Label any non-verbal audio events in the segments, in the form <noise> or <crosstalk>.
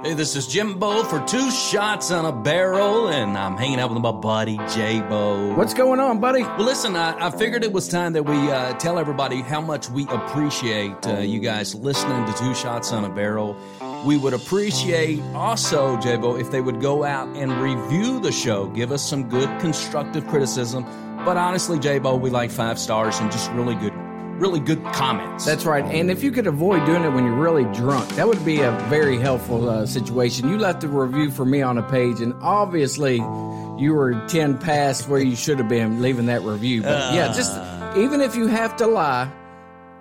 Hey, this is Jimbo for Two Shots on a Barrel, and I'm hanging out with my buddy J-Bo. What's going on, buddy? Well, listen, I, I figured it was time that we uh, tell everybody how much we appreciate uh, you guys listening to Two Shots on a Barrel. We would appreciate also, J-Bo, if they would go out and review the show, give us some good constructive criticism. But honestly, J-Bo, we like five stars and just really good really good comments. That's right. And if you could avoid doing it when you're really drunk, that would be a very helpful uh, situation. You left a review for me on a page, and obviously you were 10 past where you should have been leaving that review. But uh, yeah, just even if you have to lie,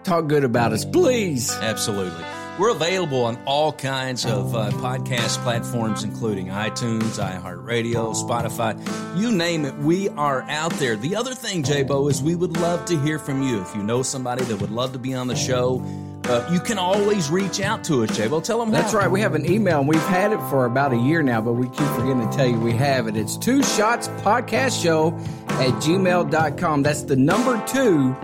talk good about us, please. Absolutely. We're available on all kinds of uh, podcast platforms, including iTunes, iHeartRadio, Spotify, you name it. We are out there. The other thing, J-Bo, is we would love to hear from you. If you know somebody that would love to be on the show, uh, you can always reach out to us, J-Bo. Tell them That's how. right. We have an email, and we've had it for about a year now, but we keep forgetting to tell you we have it. It's two shots podcast show at gmail.com. That's the number two,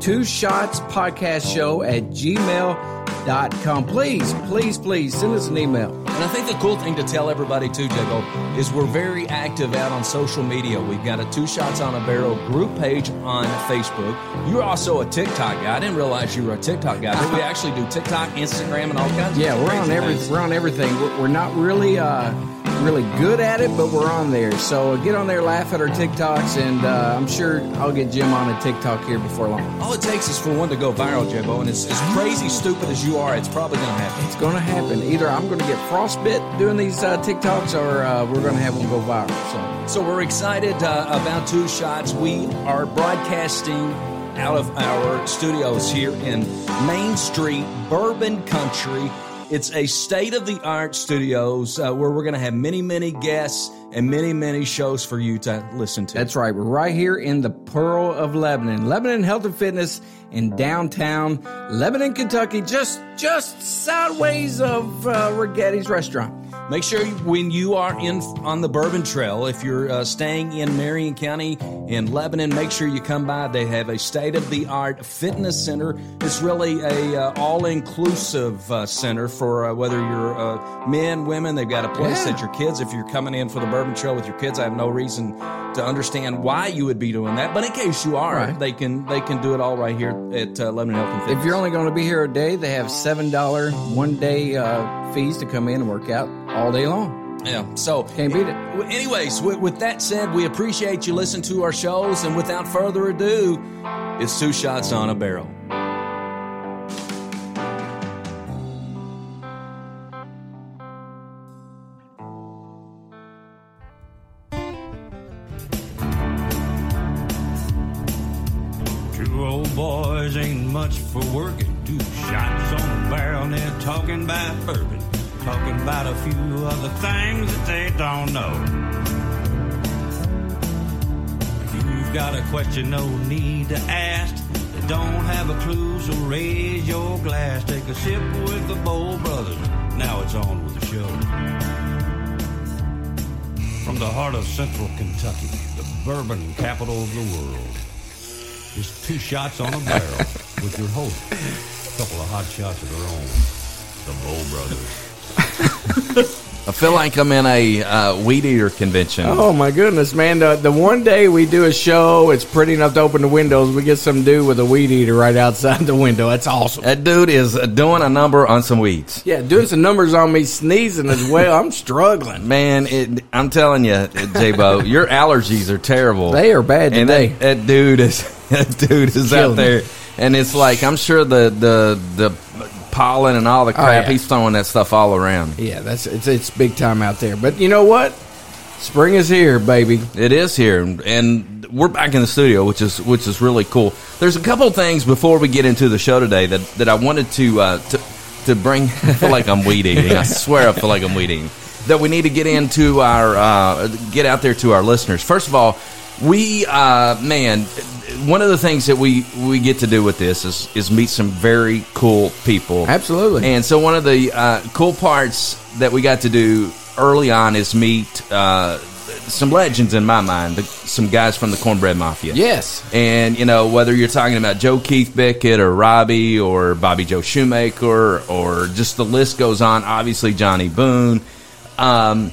two shots podcast show at gmail.com com. Please, please, please send us an email. And I think the cool thing to tell everybody too, Jago, is we're very active out on social media. We've got a Two Shots on a Barrel group page on Facebook. You're also a TikTok guy. I didn't realize you were a TikTok guy, but we actually do TikTok, Instagram, and all kinds. Yeah, we're on every, we're on everything. We're, we're not really. Uh, really good at it, but we're on there. So get on there, laugh at our TikToks, and uh, I'm sure I'll get Jim on a TikTok here before long. All it takes is for one to go viral, Jimbo, and as, as crazy stupid as you are, it's probably going to happen. It's going to happen. Either I'm going to get frostbit doing these uh, TikToks, or uh, we're going to have one go viral. So, so we're excited uh, about Two Shots. We are broadcasting out of our studios here in Main Street, Bourbon Country. It's a state of the art studios uh, where we're going to have many, many guests and many, many shows for you to listen to. That's right. We're right here in the Pearl of Lebanon, Lebanon Health and Fitness in downtown Lebanon, Kentucky, just just sideways of uh, Rigetti's restaurant. Make sure when you are in on the Bourbon Trail, if you're uh, staying in Marion County in Lebanon, make sure you come by. They have a state of the art fitness center. It's really a uh, all inclusive uh, center for uh, whether you're uh, men, women. They've got a place yeah. that your kids. If you're coming in for the Bourbon Trail with your kids, I have no reason to understand why you would be doing that. But in case you are, right. they can they can do it all right here at uh, Lebanon Health and Fitness. If you're only going to be here a day, they have seven dollar one day fees to come in and work out all day long. Yeah, so can't beat it. Anyways, with, with, that said, we appreciate you listening to our shows, and without further ado, it's two shots on a barrel. Two old boys ain't much for working. Two shots on a barrel, and they're talking about bourbon talking about a few other things that they don't know. If you've got a question, no need to ask. They don't have a clue, so raise your glass. Take a sip with the Bow Brothers. Now it's on with the show. From the heart of central Kentucky, the bourbon capital of the world, it's two shots on a barrel with your host, a couple of hot shots of their own, the Bow Brothers. I feel like I'm in a uh, weed eater convention. Oh my goodness, man! The, the one day we do a show, it's pretty enough to open the windows. We get some dude with a weed eater right outside the window. That's awesome. That dude is doing a number on some weeds. Yeah, doing some numbers on me sneezing as well. I'm struggling, man. It, I'm telling you, J Bo, your allergies are terrible. They are bad and today. That, that dude is <laughs> that dude is Killing out there, me. and it's like I'm sure the the the pollen and all the oh, crap. Oh, yeah. He's throwing that stuff all around. Yeah, that's it's it's big time out there. But you know what? Spring is here, baby. It is here, and we're back in the studio, which is which is really cool. There's a couple of things before we get into the show today that, that I wanted to uh, to to bring. <laughs> I feel like I'm weed eating. I swear, I feel like I'm weed eating. That we need to get into our uh, get out there to our listeners. First of all, we uh, man one of the things that we we get to do with this is is meet some very cool people. Absolutely. And so one of the uh, cool parts that we got to do early on is meet uh, some legends in my mind. The, some guys from the Cornbread Mafia. Yes. And you know whether you're talking about Joe Keith Bickett or Robbie or Bobby Joe Shoemaker or just the list goes on. Obviously Johnny Boone. Um,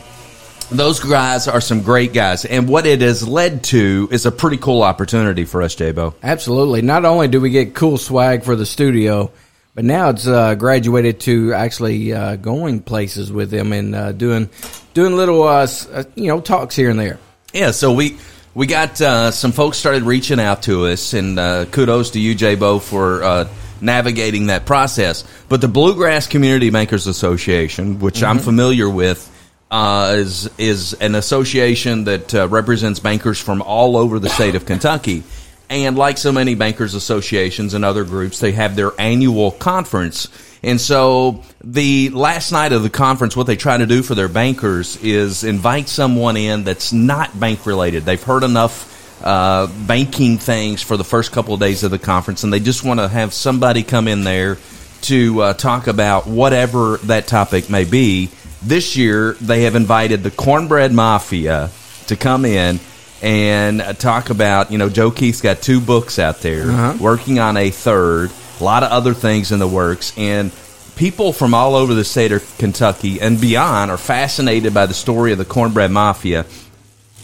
those guys are some great guys, and what it has led to is a pretty cool opportunity for us, J-Bo. Absolutely. Not only do we get cool swag for the studio, but now it's uh, graduated to actually uh, going places with them and uh, doing doing little uh, uh, you know talks here and there. Yeah, so we we got uh, some folks started reaching out to us, and uh, kudos to you, J-Bo, for uh, navigating that process. But the Bluegrass Community Bankers Association, which I'm familiar with, uh, is is an association that uh, represents bankers from all over the state of Kentucky. And like so many bankers associations and other groups, they have their annual conference. And so the last night of the conference, what they try to do for their bankers is invite someone in that's not bank related. They've heard enough uh, banking things for the first couple of days of the conference, and they just want to have somebody come in there to uh, talk about whatever that topic may be. This year, they have invited the Cornbread Mafia to come in and uh, talk about, you know, Joe Keith's got two books out there, working on a third, a lot of other things in the works, and people from all over the state of Kentucky and beyond are fascinated by the story of the Cornbread Mafia.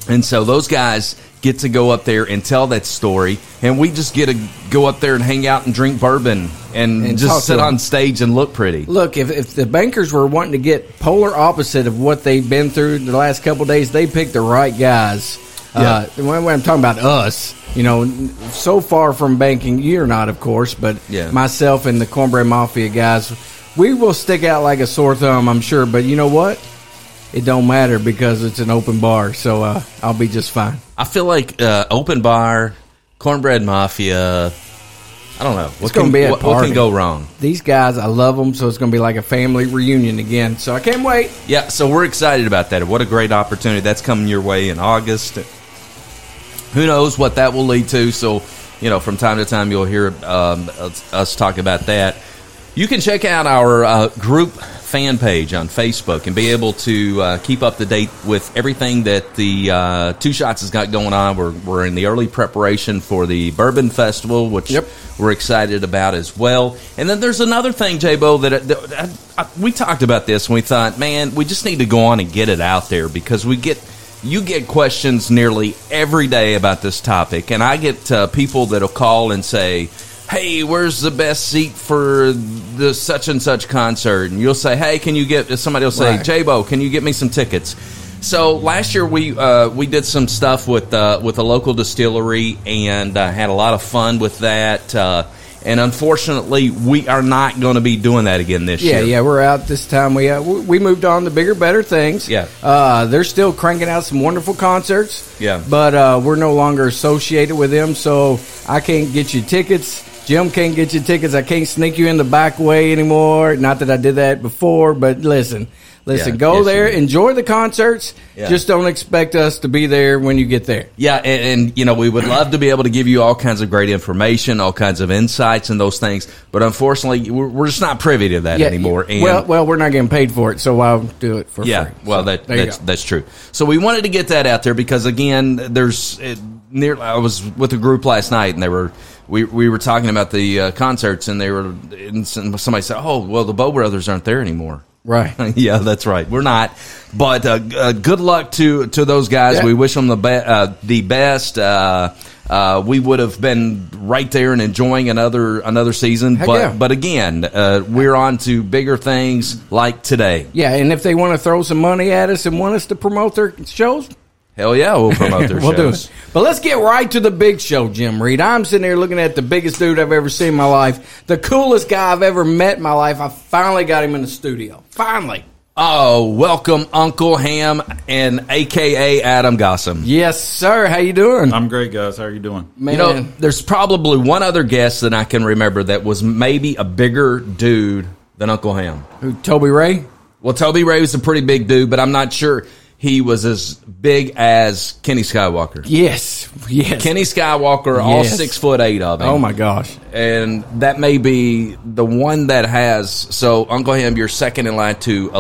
And so those guys get to go up there and tell that story, and we just get to go up there and hang out and drink bourbon and, And just sit on stage and look pretty. Look, if, if the bankers were wanting to get polar opposite of what they've been through the last couple of days, they picked the right guys. Uh, when, when I'm talking about us, you know, so far from banking, you're not, of course, but Yeah. myself and the Cornbread Mafia guys, we will stick out like a sore thumb, I'm sure. But you know what? It don't matter because it's an open bar, so uh, I'll be just fine. I feel like uh, open bar, Cornbread Mafia. I don't know. What gonna can, be a what, what can go wrong? These guys, I love them, so it's going to be like a family reunion again. So I can't wait. Yeah, so we're excited about that. What a great opportunity. That's coming your way in August. Who knows what that will lead to? So, you know, from time to time you'll hear um, us, us talk about that. You can check out our uh, group fan page on Facebook and be able to uh, keep up to date with everything that the uh, Two Shots has got going on. We're, we're in the early preparation for the Bourbon Festival, which Yep. we're excited about as well. And then there's another thing, J-Bo, that, that I, I, we talked about this and we thought, man, we just need to go on and get it out there because we get you get questions nearly every day about this topic, and I get uh, people that'll call and say. Hey, where's the best seat for the such and such concert? And you'll say, "Hey, can you get?" Somebody will say, Right. "J-Bo, can you get me some tickets?" So last year we uh, we did some stuff with uh, with a local distillery and uh, had a lot of fun with that. Uh, and unfortunately, we are not going to be doing that again this Yeah, year. yeah, yeah, we're out this time. We uh, we we moved on to bigger, better things. Yeah. uh, they're still cranking out some wonderful concerts. Yeah. but uh, we're no longer associated with them, so I can't get you tickets. Jim can't get you tickets. I can't sneak you in the back way anymore. Not that I did that before, but listen, listen, Yeah, go yes, there, enjoy the concerts. Yeah. Just don't expect us to be there when you get there. Yeah, and, and you know we would love to be able to give you all kinds of great information, all kinds of insights, and those things. But unfortunately, we're, we're just not privy to that anymore. And well, well, we're not getting paid for it, so I'll do it for free. yeah, free. well, So, that that's that's true. So we wanted to get that out there because again, there's it, near. I was with a group last night, and they were we we were talking about the uh, concerts, and they were and somebody said, "Oh, well, the Bow Brothers aren't there anymore." right. <laughs> yeah, that's right. We're not, but uh, uh, good luck to to those guys. Yeah. We wish them the be- uh, the best. Uh, uh, we would have been right there and enjoying another another season, Heck but yeah. but again, uh, we're on to bigger things like today. Yeah, and if they want to throw some money at us and want us to promote their shows, Hell yeah, we'll promote their <laughs> we'll do shows. it. But let's get right to the big show, Jim Reed. I'm sitting here looking at the biggest dude I've ever seen in my life, the coolest guy I've ever met in my life. I finally got him in the studio. Finally. Oh, welcome Uncle Ham and AKA Adam Gossam. Yes, sir. How you doing? I'm great, guys. How are you doing? Man, You know, there's probably one other guest that I can remember that was maybe a bigger dude than Uncle Ham. who, Toby Ray? Well, Toby Ray was a pretty big dude, but I'm not sure he was as big as Kenny Skywalker. Yes, yes. Kenny Skywalker, all Yes. six foot eight of him. Oh my gosh. And that may be the one that has. So, Uncle Ham, you're second in line to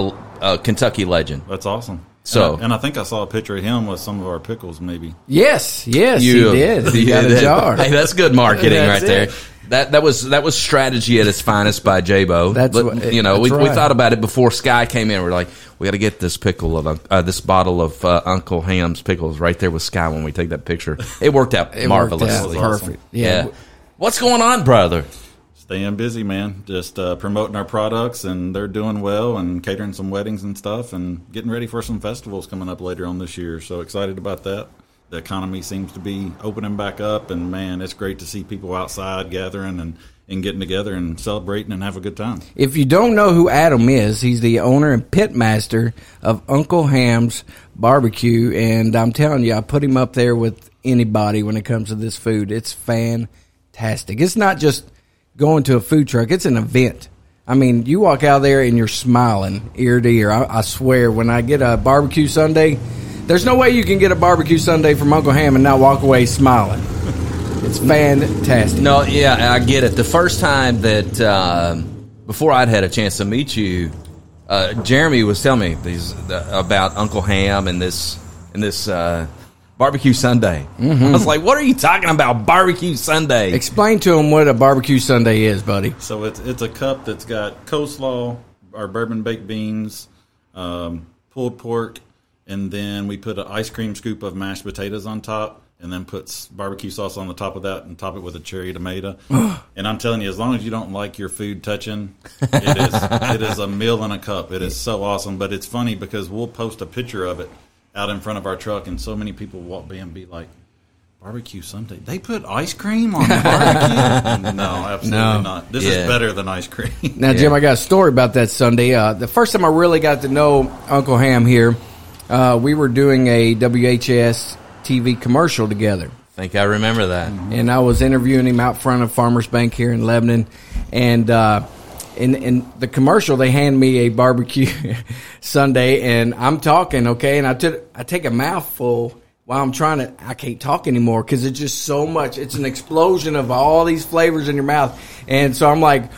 a, a Kentucky legend. That's awesome. So and I think I saw a picture of him with some of our pickles, maybe. Yes, yes, you he did. He <laughs> you got a did. jar. Hey, that's good marketing That's right there. It. That that was that was strategy at its finest by J-Bo. That's But, what- you know. We, that's we right. thought about it before Sky came in. We're like, we got to get this pickle of uh, this bottle of uh, Uncle Ham's pickles right there with Sky when we take that picture. It worked out It worked out marvelously. perfect. Yeah. Yeah. What's going on, brother? Staying busy, man. Just uh, promoting our products, and they're doing well, and catering some weddings and stuff, and getting ready for some festivals coming up later on this year. So excited about that. The economy seems to be opening back up, and man, it's great to see people outside gathering and, and getting together and celebrating and have a good time. If you don't know who Adam is, he's the owner and pit master of Uncle Ham's Barbecue, and I'm telling you, I put him up there with anybody when it comes to this food. It's fantastic. It's not just going to a food truck; it's an event. I mean, you walk out there and you're smiling ear to ear. I, I swear, when I get a barbecue Sunday, there's no way you can get a barbecue Sunday from Uncle Ham and not walk away smiling. It's fantastic. No, yeah, I get it. The first time that um, before I'd had a chance to meet you, uh, Jeremy was telling me these uh, about Uncle Ham and this and this uh, barbecue Sunday. I was like, "What are you talking about, barbecue Sunday?" Explain to him what a barbecue Sunday is, buddy. So it's it's a cup that's got coleslaw, our bourbon baked beans, um, pulled pork, and then we put an ice cream scoop of mashed potatoes on top, and then puts barbecue sauce on the top of that, and top it with a cherry tomato. <sighs> and I'm telling you, as long as you don't like your food touching, it is it is a meal in a cup. It is so awesome. But it's funny because we'll post a picture of it out in front of our truck, and so many people walk by and be like. Barbecue Sunday. They put ice cream on the barbecue? <laughs> no, absolutely No. not. This Yeah. is better than ice cream. Now, Jim, I got a story about that Sunday. Uh, the first time I really got to know Uncle Ham here, uh, we were doing a WHS TV commercial together. I think I remember that. and I was interviewing him out front of Farmers Bank here in Lebanon, and uh, in in the commercial they hand me a barbecue <laughs> Sunday, and I'm talking okay, and I took I take a mouthful while I'm trying to I can't talk anymore because it's just so much. It's an explosion of all these flavors in your mouth, and so I'm like.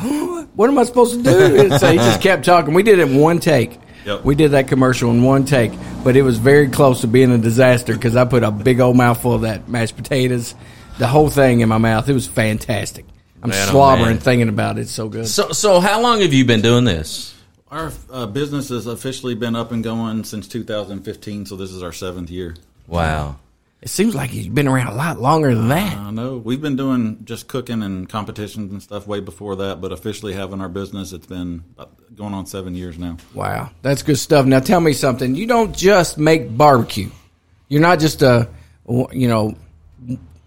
"Oh, What am I supposed to do? And so he just <laughs> kept talking. We did it in one take. Yep. We did that commercial in one take, but it was very close to being a disaster because I put a big old mouthful of that mashed potatoes, the whole thing in my mouth. It was fantastic. I'm Man, oh, slobbering man. thinking about it. It's so good. So, so how long have you been doing this? Our uh, business has officially been up and going since 2015, so this is our seventh year. Wow. It seems like he's been around a lot longer than that. I know we've been doing just cooking and competitions and stuff way before that, but officially having our business, it's been going on seven years now. Wow, that's good stuff. Now tell me something. You don't just make barbecue. You're not just a, you know,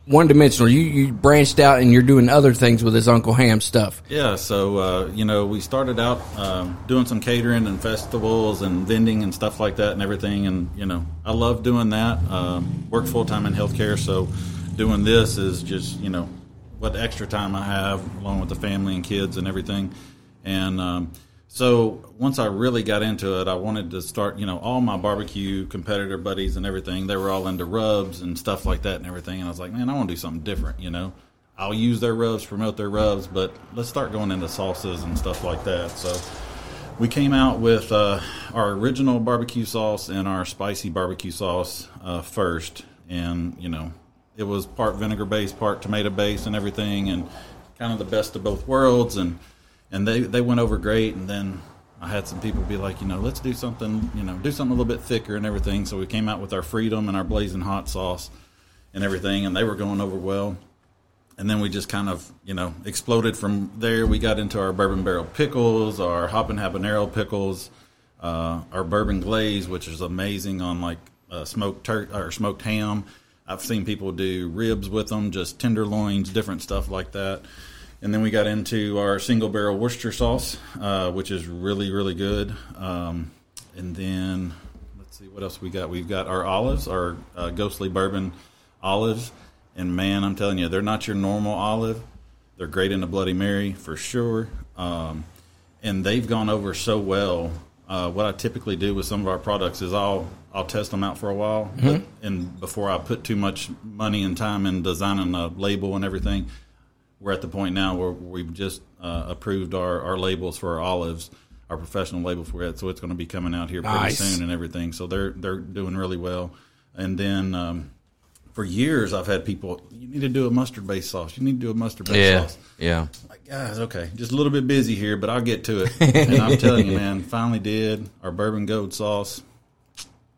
one dimensional. You you branched out and you're doing other things with this Uncle Ham stuff. Yeah, so uh, you know, we started out um, doing some catering and festivals and vending and stuff like that and everything, and you know, I love doing that. Um, work full time in healthcare, so doing this is just you know what extra time I have along with the family and kids and everything, and um, so once I really got into it, I wanted to start. You know, all my barbecue competitor buddies and everything, they were all into rubs and stuff like that and everything, and I was like, man, I want to do something different. You know. I'll use their rubs, promote their rubs, but let's start going into sauces and stuff like that. So we came out with uh, our original barbecue sauce and our spicy barbecue sauce uh, first, and you know it was part vinegar based, part tomato based, and everything, and kind of the best of both worlds, and and they they went over great, and then. I had some people be like, you know, let's do something, you know, do something a little bit thicker and everything. So we came out with our freedom and our blazing hot sauce and everything, and they were going over well and then we just kind of you know exploded from there. We got into our bourbon barrel pickles, our hoppin' habanero pickles, uh, our bourbon glaze, which is amazing on like uh, smoked tur- or smoked ham. I've seen people do ribs with them, just tenderloins, different stuff like that. And then we got into our single barrel Worcester sauce, uh, which is really really good. Um, and then let's see what else we got. We've got our olives, our uh, ghostly bourbon olives. And man, I'm telling you, they're not your normal olive. They're great in a Bloody Mary for sure. Um, and they've gone over so well. Uh, what I typically do with some of our products is I'll I'll test them out for a while, but, and before I put too much money and time in designing a label and everything, we're at the point now where we've just uh, approved our, our labels for our olives. our professional label for it. So it's going to be coming out here pretty Nice. soon and everything. So they're they're doing really well. And then um, for years, I've had people. You need to do a mustard based sauce. You need to do a mustard based Yeah, sauce. yeah. Like, guys, okay, just a little bit busy here, but I'll get to it. <laughs> and I'm telling you, man, finally did our bourbon goat sauce.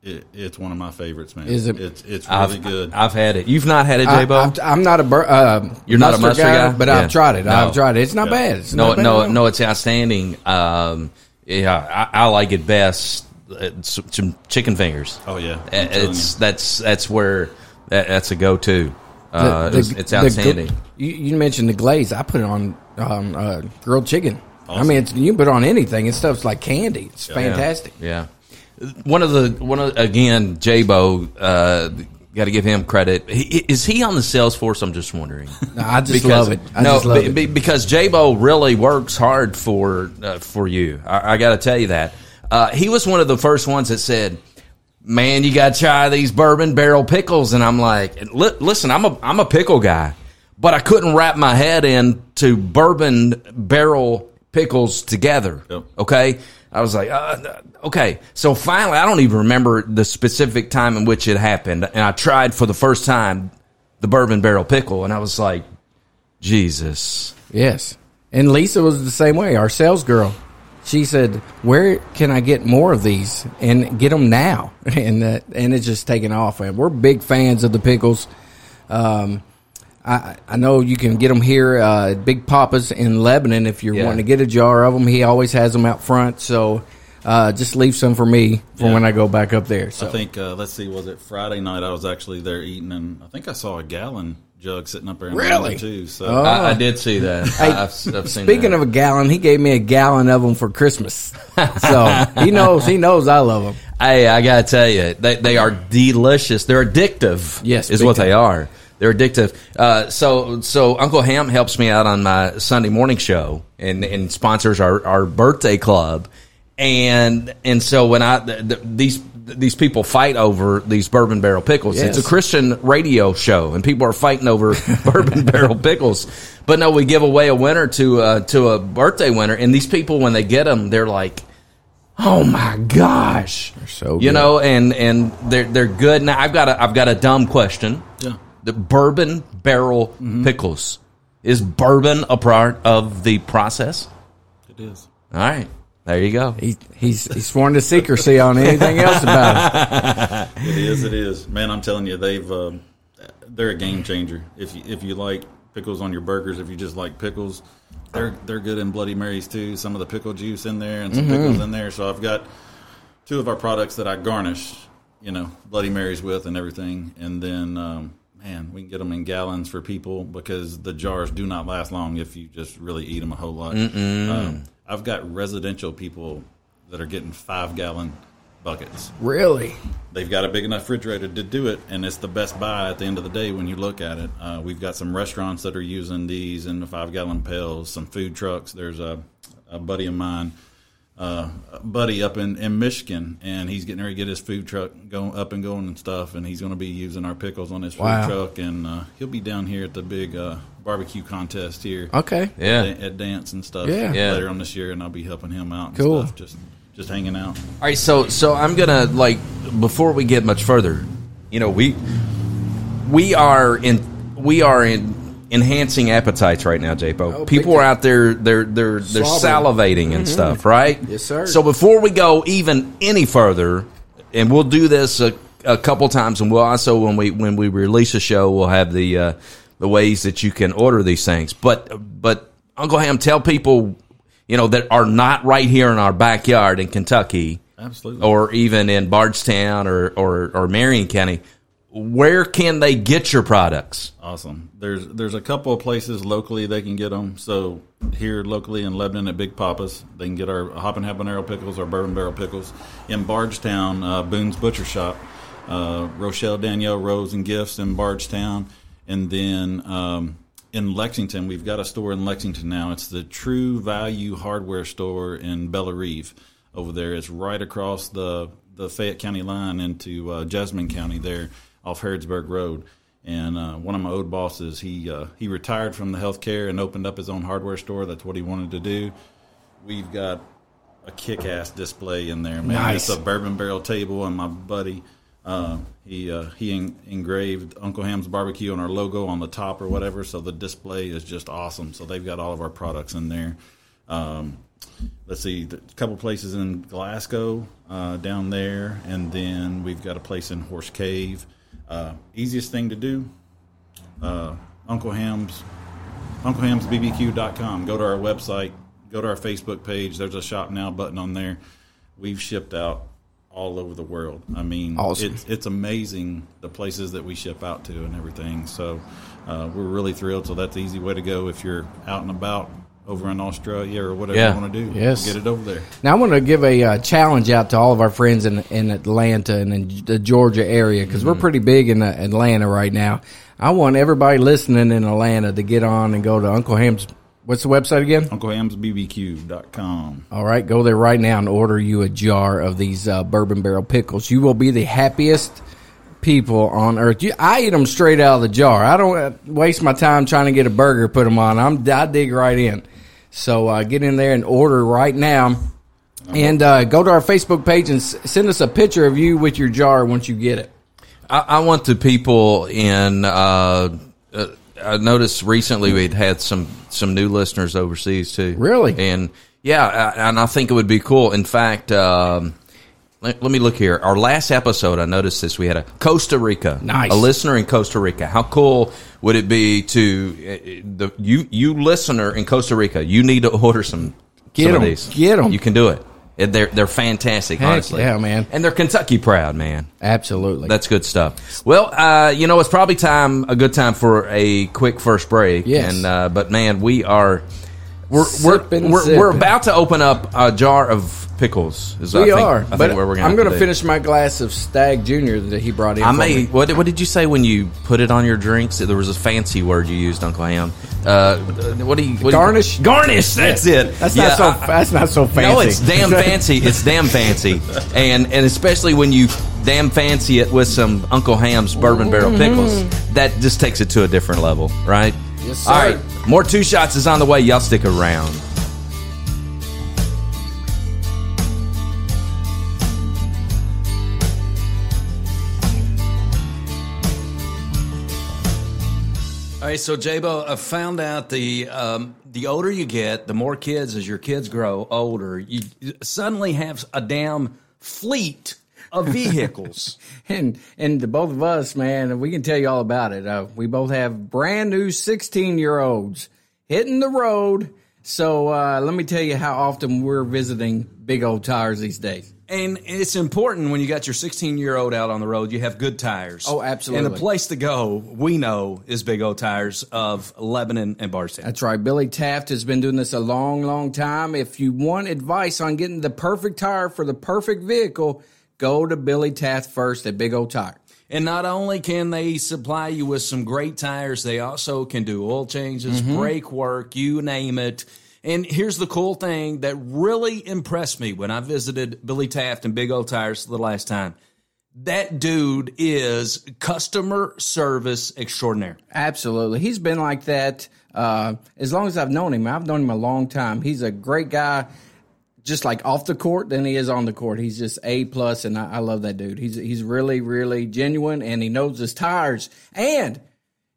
It, it's one of my favorites, man. Is it- It's it's really I've, good. I've had it. You've not had it, I, J-Bo? I'm, I'm not a bur- uh, You're not a mustard guy? but Yeah. I've tried it. No. I've tried it. It's not Yeah. bad. It's no, not bad no, at no. It's outstanding. Um, yeah, I, I like it best. It's some chicken fingers. oh yeah, I'm it's that's that's where that, that's a go to. Uh, it's, it's the gl- outstanding. you, you mentioned the glaze. I put it on um, uh, grilled chicken. I mean, it's, you can put it on anything. It's stuff's like candy. It's Yeah. fantastic. Yeah. One of the one of again, J-Bo, uh, got to give him credit. He, is he on the sales force? I'm just wondering. <laughs> No, I just love it. I no, just love be- it. because J-Bo really works hard for uh, for you. I, I got to tell you that. Uh, he was one of the first ones that said, "Man, you got to try these bourbon barrel pickles." And I'm like, "Listen, I'm a I'm a pickle guy, but I couldn't wrap my head into bourbon barrel pickles together." Yep. Okay. I was like, uh, okay. So finally, I don't even remember the specific time in which it happened. And I tried for the first time the bourbon barrel pickle, and I was like, Jesus. Yes. And Lisa was the same way. Our sales girl. She said, "Where can I get more of these and get them now?" <laughs> And uh, and it's just taken off. And we're big fans of the pickles. Um, I I know you can get them here uh, at Big Papa's in Lebanon if you're Yeah. wanting to get a jar of them. He always has them out front. So uh, just leave some for me for Yeah. when I go back up there. So I think uh, let's see, was it Friday night? I was actually there eating, and I think I saw a gallon jug sitting up there in Really? the too. So Oh. I, I did see that. I, I've, I've seen Speaking that. of a gallon, he gave me a gallon of them for Christmas. <laughs> So he knows he knows I love them. Hey, I gotta tell you, they they are delicious. They're addictive. Yes, is what time. they are. They're addictive. Uh, so so Uncle Ham helps me out on my Sunday morning show and and sponsors our our birthday club. And and so when I th- th- these these people fight over these bourbon barrel pickles. It's a Christian radio show, and people are fighting over <laughs> bourbon barrel pickles. But no, we give away a winner to uh, to a birthday winner, and these people when they get them, they're like, "Oh my gosh!" so you good. know, and and they're they're good. Now I've got a I've got a dumb question. yeah, The bourbon barrel Mm-hmm. pickles is bourbon a part of the process? it is. All right, there you go. He, he's he's sworn to secrecy on anything else about it. <laughs> It is. It is. Man, I'm telling you, they've uh, they're a game changer. If you if you like pickles on your burgers, if you just like pickles, they're they're good in Bloody Marys too. Some of the pickle juice in there and some pickles in there. So I've got two of our products that I garnish, you know, Bloody Marys with and everything, and then. Um, Man, we can get them in gallons for people because the jars do not last long if you just really eat them a whole lot. Um, I've got residential people that are getting five gallon buckets Really? they've got a big enough refrigerator to do it, and it's the best buy at the end of the day when you look at it. Uh, we've got some restaurants that are using these in the five gallon pails, some food trucks. There's a, a buddy of mine, uh, buddy up in, in Michigan, and he's getting ready to get his food truck going up and going and stuff, and he's going to be using our pickles on his food Wow. truck, and uh, he'll be down here at the big uh, barbecue contest here Okay. Yeah. at, at dance and stuff Yeah. Yeah. later on this year, and I'll be helping him out. And Cool. stuff, just just hanging out. All right, so so I'm gonna like before we get much further, you know, we we are in we are in enhancing appetites right now, J-Bo. Oh, People are out there they're they're they're Slobbering. salivating and stuff, right? Yes, sir. So before we go even any further, and we'll do this a, a couple times, and we'll also when we when we release a show, we'll have the uh, the ways that you can order these things. But but Uncle Ham, tell people you know that are not right here in our backyard in Kentucky Absolutely. or even in Bardstown or, or, or Marion County, where can they get your products? Awesome. There's there's a couple of places locally they can get them. So here locally in Lebanon at Big Papa's, they can get our Hoppin' Habanero pickles, our Bourbon Barrel pickles. In Bardstown, uh, Boone's Butcher Shop, uh, Rochelle Danielle Rose and Gifts in Bardstown, and then um, in Lexington, we've got a store in Lexington now. It's the True Value Hardware Store in Bella Reeve. Over there, it's right across the the Fayette County line into uh, Jessamine County there off Harrodsburg Road. And uh, one of my old bosses, he uh, he retired from the healthcare and opened up his own hardware store. That's what he wanted to do. We've got a kick-ass display in there, man. Nice. It's a bourbon barrel table, and my buddy, uh, he uh, he en- engraved Uncle Ham's barbecue on our logo on the top or whatever. So the display is just awesome. So they've got all of our products in there. Um, let's see, a couple places in Glasgow uh, down there, and then we've got a place in Horse Cave. Uh, easiest thing to do, uh, Uncle Ham's UncleHamsBBQ.com. Go to our website. Go to our Facebook page. There's a shop now button on there. We've shipped out all over the world. I mean, Awesome. it's it's amazing the places that we ship out to and everything. So uh, we're really thrilled. So that's the easy way to go if you're out and about over in Australia or whatever Yeah. you want to do. Yes. get it over there. Now I want to give a uh, challenge out to all of our friends in in Atlanta and in the Georgia area because we're pretty big in uh, Atlanta right now. I want everybody listening in Atlanta to get on and go to Uncle Ham's. What's the website again? UncleHamsBBQ.com. All right, go there right now and order you a jar of these uh, bourbon barrel pickles. You will be the happiest people on earth. You, I eat them straight out of the jar. I don't uh, waste my time trying to get a burger, put them on. I'm I dig right in. So uh, get in there and order right now, and uh, go to our Facebook page and s- send us a picture of you with your jar once you get it. I, I want the people in. Uh, uh, I noticed recently we'd had some some new listeners overseas too. Really? And yeah, I- and I think it would be cool. In fact, um, let, let me look here. Our last episode, I noticed this. We had a Costa Rica, Nice. a listener in Costa Rica. How cool would it be to uh, the you you listener in Costa Rica? You need to order some. Get some of 'em. these. Get 'em. You can do it. They're they're fantastic, Heck honestly. yeah, man. And they're Kentucky proud, man. Absolutely. That's good stuff. Well, uh, you know, it's probably time a good time for a quick first break. Yes. And uh, but man, we are we're we're, we're, we're about to open up a jar of pickles. Is I we think, are, I think but where we're gonna I'm going to finish my glass of Stagg Junior that he brought in. I may. What, what did you say when you put it on your drinks? There was a fancy word you used, Uncle Ham. Uh, what do you what do you- Garnish? garnish. That's it. That's Yeah, not so. I- that's not so fancy. No, it's damn fancy. It's damn fancy, and and especially when you damn fancy it with some Uncle Ham's bourbon barrel pickles, that just takes it to a different level, right? Yes, sir. All right, more two shots is on the way. Y'all stick around. All right, so J-Bo, I found out the um, the older you get, the more kids as your kids grow older, you suddenly have a damn fleet of vehicles. <laughs> and and the both of us, man, we can tell you all about it. Uh, we both have brand new 16 year olds hitting the road. So uh, let me tell you how often we're visiting Big O Tires these days. and it's important when you got your 16 year old out on the road, you have good tires. Oh, absolutely. And the place to go, we know, is Big O Tires of Lebanon and Bardstown. That's right. Billy Taft has been doing this a long, long time. If you want advice on getting the perfect tire for the perfect vehicle, go to Billy Taft first at Big O Tire. And not only can they supply you with some great tires, they also can do oil changes, brake work, you name it. And here's the cool thing that really impressed me when I visited Billy Taft and Big O Tires the last time. That dude is customer service extraordinaire. Absolutely. He's been like that uh, as long as I've known him. I've known him a long time. He's a great guy, just like off the court than he is on the court. He's just A plus, and I, I love that dude. He's he's really really genuine, and he knows his tires. And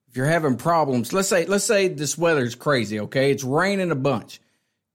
if you're having problems, let's say let's say this weather's crazy. Okay, it's raining a bunch.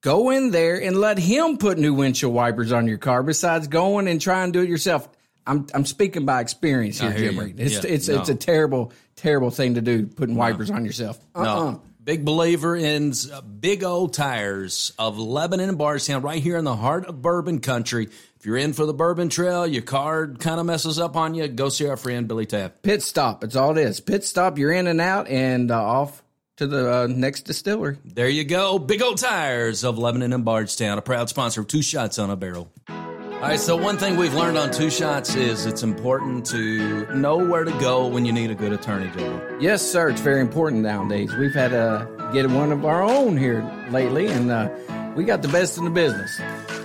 Go in there and let him put new windshield wipers on your car. Besides going and trying to do it yourself. I'm I'm speaking by experience here, Jim. Reed. It's Yeah, it's no. it's a terrible terrible thing to do putting wipers on yourself. Uh-uh. No. Big believer in uh, Big O Tires of Lebanon and Bardstown, right here in the heart of bourbon country. If you're in for the bourbon trail, your car kind of messes up on you, go see our friend Billy Taft. Pit stop. It's all it is. Pit stop. You're in and out and uh, off to the uh, next distillery. There you go. Big O Tires of Lebanon and Bardstown, a proud sponsor of Two Shots on a Barrel. All right, so one thing we've learned on Two Shots is it's important to know where to go when you need a good attorney, Joe. Yes, sir. It's very important nowadays. We've had to get one of our own here lately, and uh, we got the best in the business.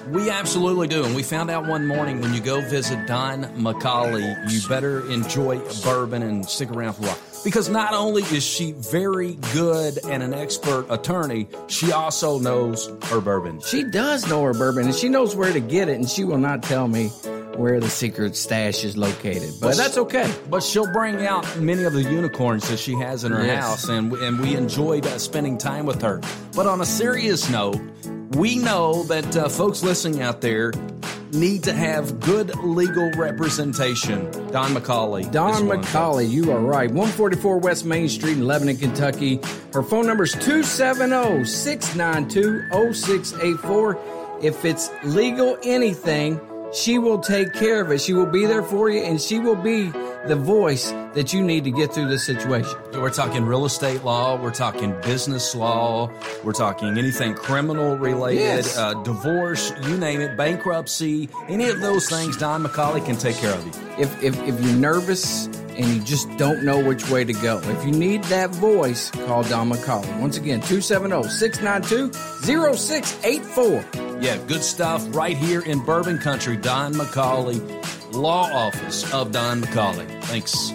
We absolutely do. And we found out one morning when you go visit Dawn McCauley, you better enjoy bourbon and stick around for a while. Because not only is she very good and an expert attorney, she also knows her bourbon. She does know her bourbon, and she knows where to get it, and she will not tell me where the secret stash is located. But that's okay. But she'll bring out many of the unicorns that she has in her Yes. house, and and we enjoyed uh, spending time with her. But on a serious note, we know that uh, folks listening out there need to have good legal representation. Dawn McCauley. Dawn. McCauley, you are right. 144 West Main Street in Lebanon, Kentucky. Her phone number is 270 692 0684. If it's legal anything, she will take care of it. She will be there for you, and she will be the voice that you need to get through this situation. We're talking real estate law. We're talking business law. We're talking anything criminal related, Yes. uh, divorce, you name it, bankruptcy, any of those things. Dawn McCauley can take care of you. If, if, if you're nervous and you just don't know which way to go, if you need that voice, call Dawn McCauley. Once again, 270 692 0684. Yeah, good stuff right here in Bourbon Country. Dawn McCauley, Law Office of Dawn McCauley. Thanks.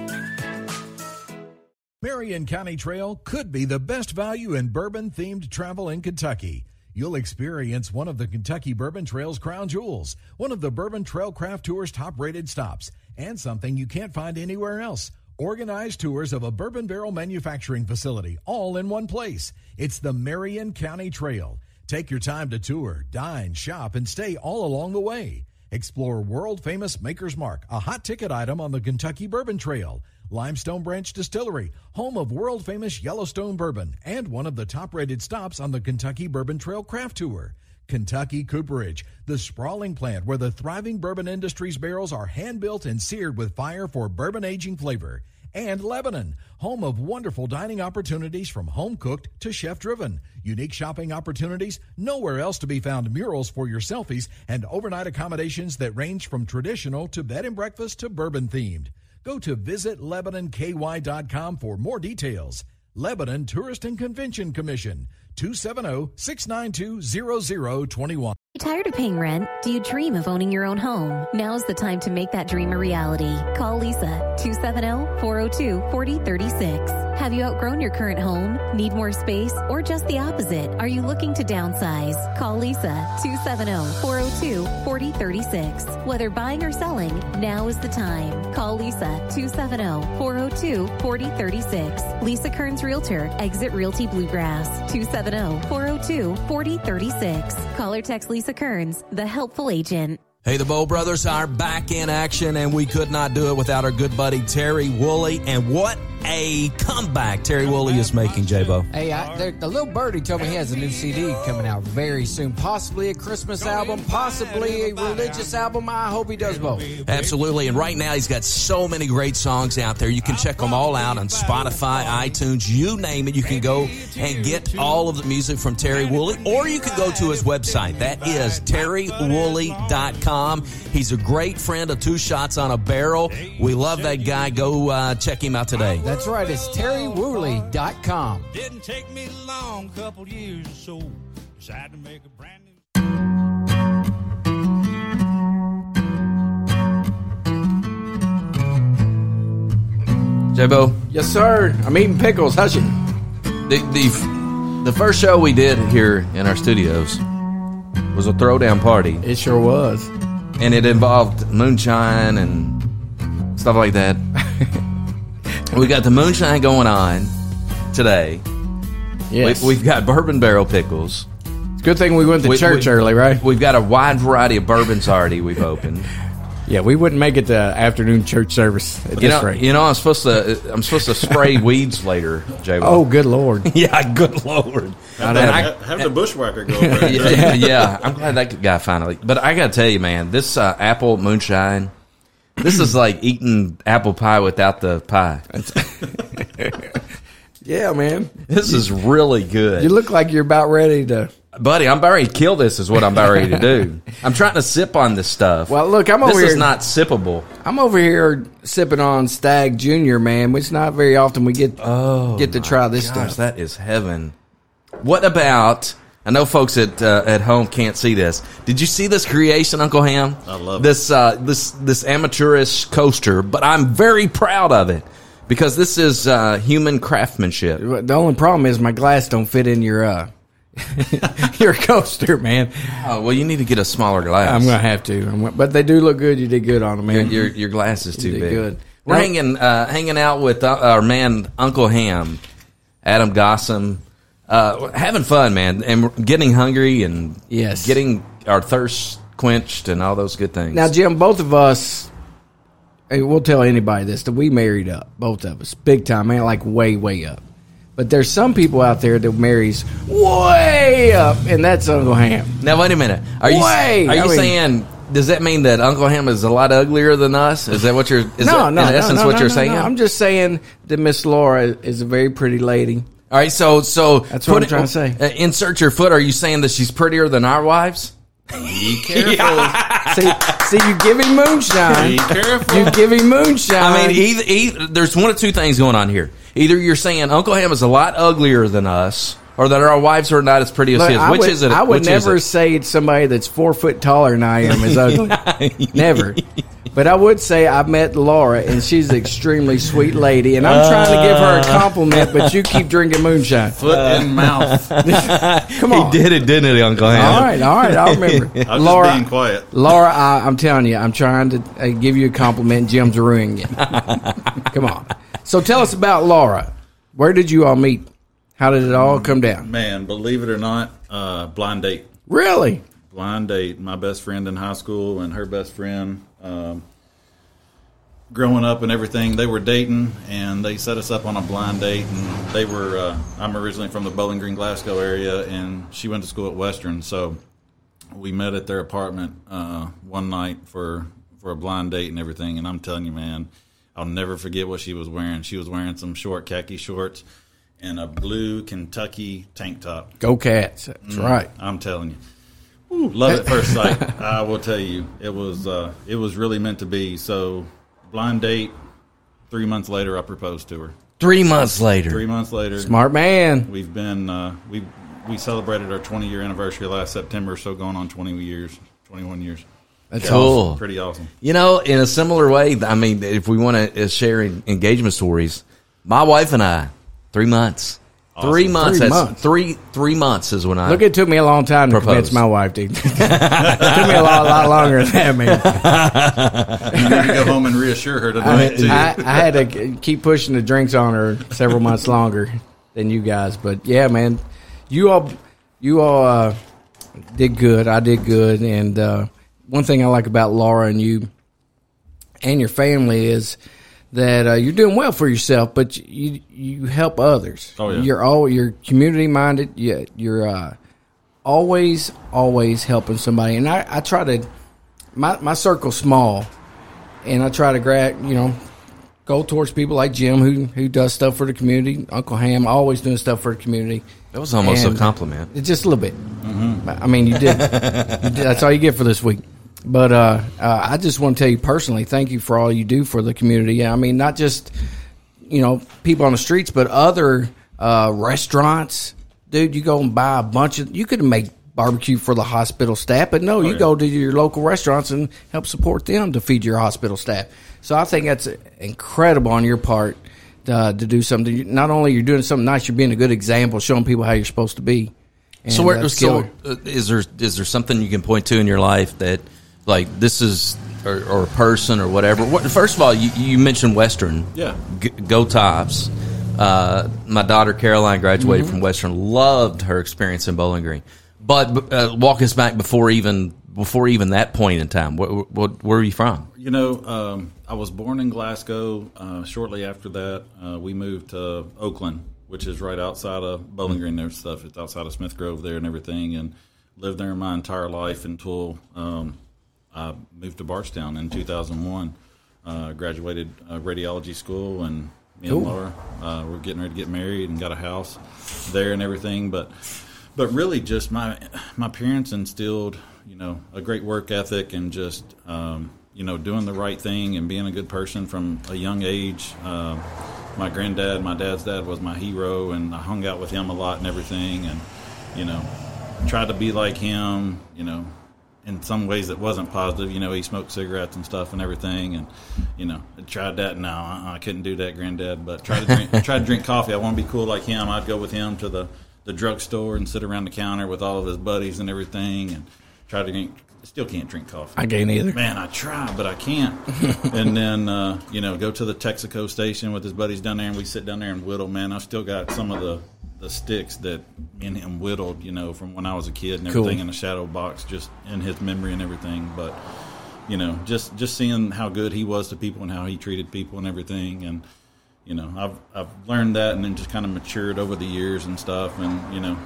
Marion County Trail could be the best value in bourbon themed travel in Kentucky. You'll experience one of the Kentucky Bourbon Trail's crown jewels, one of the Bourbon Trail Craft Tour's top rated stops, and something you can't find anywhere else. Organized tours of a bourbon barrel manufacturing facility, all in one place. It's the Marion County Trail. Take your time to tour, dine, shop, and stay all along the way. Explore world famous Maker's Mark, a hot ticket item on the Kentucky Bourbon Trail. Limestone Branch Distillery, home of world famous Yellowstone bourbon, and one of the top rated stops on the Kentucky Bourbon Trail Craft Tour. Kentucky Cooperage, the sprawling plant where the thriving bourbon industry's barrels are hand built and seared with fire for bourbon aging flavor. And Lebanon, home of wonderful dining opportunities from home cooked to chef driven. Unique shopping opportunities, nowhere else to be found murals for your selfies, and overnight accommodations that range from traditional to bed and breakfast to bourbon themed. Go to visitlebanonky.com for more details. Lebanon Tourist and Convention Commission, oh, 270 692 0021. Tired of paying rent? Do you dream of owning your own home? Now's the time to make that dream a reality. Call Lisa 270-402-4036. Have you outgrown your current home? Need more space? Or just the opposite? Are you looking to downsize? Call Lisa 270-402-4036. Whether buying or selling, now is the time. Call Lisa 270-402-4036. Lisa Kearns Realtor, Exit Realty Bluegrass 270-402-4036. Call or text Lisa Kearns, the helpful agent. Hey, the Bow Brothers are back in action, and we could not do it without our good buddy Terry Woolley. And what a comeback Terry Woolley is making, J-Bo. Hey, I, the, little birdie told me he has a new CD coming out very soon. Possibly a Christmas album, possibly a religious album. I hope he does both. Absolutely. And right now, he's got so many great songs out there. You can check them all out on Spotify, iTunes, you name it. You can go and get all of the music from Terry Woolley, or you can go to his website. That is terrywoolley.com. He's a great friend of Two Shots on a Barrel. We love that guy. Go uh, check him out today. That's right, it's terrywoolley.com. Didn't take me long, couple years or so. Decided to make a brand new. J-Bo, Yes, sir. I'm eating pickles. Hush it. the, the, the first show we did here in our studios was a throwdown party, It sure was. and it involved moonshine and stuff like that. <laughs> we got the moonshine going on today. Yes. We, we've got bourbon barrel pickles. it's a good thing we went to We- church we- early, right? We've got a wide variety of bourbons already we've opened. <laughs> Yeah, we wouldn't make it to afternoon church service at You this know, rate. you know, I'm supposed to I'm supposed to spray <laughs> weeds later, J. oh, good lord. <laughs> Yeah, good Lord. And I- Have, have the bushwhacker go over yeah, yeah, I'm glad that guy finally. But I got to tell you, man, this uh, apple moonshine, this is like eating apple pie without the pie. <laughs> Yeah, man. This is really good, You look like you're about ready to. buddy. I'm about ready to kill this. Is what I'm about ready to do. I'm trying to sip on this stuff. Well, look, I'm over here this is not sippable. I'm over here sipping on Stagg Junior, man. It's not very often we get Oh, get to try this Gosh, stuff. that is heaven. What about? I know folks at uh, at home can't see this. Did you see this creation, Uncle Ham? I love it. this uh, this this amateurish coaster, but I'm very proud of it because this is uh, human craftsmanship. The only problem is my glass don't fit in your uh <laughs> your coaster, man. Oh well, you need to get a smaller glass. I'm gonna have to. I'm gonna- but they do look good. You did good on them, man. your your glass is too You did big. good. We're Now- hanging uh, hanging out with uh, our man Uncle Ham, Adam Gossam, uh, having fun, man, and getting hungry and Yes. getting our thirst quenched and all those good things. Now, Jim, both of us, hey, we'll tell anybody this that we married up, both of us, big time, man, like way, way up. But there's some people out there that marries way up, and that's Uncle Ham. now wait a minute. Are you Way! are you I mean- saying? Does that mean that Uncle Ham is a lot uglier than us? Is that what you're? Is no, that, no, in no, essence no, what no, you're no, saying? no. I'm just saying that Miss Laura is a very pretty lady. All right, so so That's what I'm it- trying to say. uh, insert your foot. Are you saying that she's prettier than our wives? Be careful. <laughs> See, see, you give him moonshine. Be careful. You give him moonshine. I mean, either, either there's one of two things going on here. Either you're saying Uncle Ham is a lot uglier than us, or that our wives are not as pretty as Look, his. I Which would, is it? I would Which never Is say somebody that's four foot taller than I am is <laughs> ugly. never. But I would say I met Laura and she's an extremely sweet lady, and I'm trying to give her a compliment, but you keep drinking moonshine. <laughs> Foot in mouth. <laughs> Come on. He did it, didn't he, Uncle Ham? All right, all right, I'll <laughs> remember. I was Laura, just being quiet. Laura, I, I'm telling you, I'm trying to uh, give you a compliment. Jim's ruining it. Come on. So tell us about Laura. Where did you all meet? How did it all come down? Man, believe it or not, uh, blind date. Really? blind date. My best friend in high school and her best friend, um, growing up and everything, they were dating and they set us up on a blind date. And they were, uh, I'm originally from the Bowling Green, Glasgow area, and she went to school at Western. So we met at their apartment uh, one night for for a blind date and everything. And I'm telling you, man, I'll never forget what she was wearing. She was wearing some short khaki shorts and a blue Kentucky tank top. Go Cats. That's right. I'm telling you. Ooh, love at <laughs> first sight. I will tell you, it was uh, it was really meant to be. So, blind date. Three months later, I proposed to her. Three months later. Three months later, Smart man. we've been uh, we we celebrated our 20 year anniversary last September. So going on 20 years, 21 years. That's Cool. Pretty awesome. You know, in a similar way, I mean, if we want to share engagement stories, my wife and I, three months. Three months. Three that's months. three three months is when I Look, it took me a long time to Propose. convince my wife, dude. <laughs> it took me a lot, lot longer than that, man. <laughs> You need to go home and reassure her tonight too. I, I had to keep pushing the drinks on her several months longer than you guys. But yeah, man, you all, you all uh, did good. I did good. And uh, one thing I like about Laura and you and your family is that uh, you're doing well for yourself, but you you help others. Oh, yeah. You're all you're community minded. You, you're uh, always always helping somebody. And I, I try to my my circle's small, and I try to grab you know go towards people like Jim who who does stuff for the community. Uncle Ham always doing stuff for the community. that was almost And- a compliment. It's just a little bit. I mean, you did. <laughs> you did. That's all you get for this week. But uh, uh, I just want to tell you personally, thank you for all you do for the community. I mean, not just you know people on the streets, but other uh, restaurants. Dude, you go and buy a bunch of. You could make barbecue for the hospital staff, but no, you yeah. go to your local restaurants and help support them to feed your hospital staff. So I think that's incredible on your part uh, to do something. Not only you're doing something nice, you're being a good example, showing people how you're supposed to be. And So, where, so uh, is there is there something you can point to in your life that like this is or, or a person or whatever? What, first of all, you, you mentioned Western. Yeah. G- go Tops. Uh, my daughter Caroline graduated Mm-hmm. from Western. Loved her experience in Bowling Green. But uh, walk us back before even before even that point in time. What, what, where are you from? You know, um, I was born in Glasgow. Uh, shortly after that, uh, we moved to Oakland, which is right outside of Bowling Green. There's stuff. It's outside of Smith Grove there and everything, and lived there my entire life until um, I moved to Bardstown in 2001. Uh, graduated uh, radiology school, and me and Laura uh, were getting ready to get married and got a house there and everything. But but really just my my parents instilled you know a great work ethic and just um, you know doing the right thing and being a good person from a young age um, my granddad my dad's dad was my hero and i hung out with him a lot and everything and you know tried to be like him you know in some ways it wasn't positive. You know, he smoked cigarettes and stuff and everything, and you know, I tried that. No, I, I couldn't do that, granddad. But try to drink, try to drink coffee. I want to be cool like him. I'd go with him to the the drugstore and sit around the counter with all of his buddies and everything, and try to drink. Still can't drink coffee. I can't either. Man, I try, but I can't. <laughs> and then, uh, you know, go to the Texaco station with his buddies down there, and we sit down there and whittle. Man, I've still got some of the, the sticks that me and him whittled, you know, from when I was a kid and everything Cool. in a shadow box, just in his memory and everything. But, you know, just just seeing how good he was to people and how he treated people and everything, and you know, I've I've learned that and then just kind of matured over the years and stuff, and you know.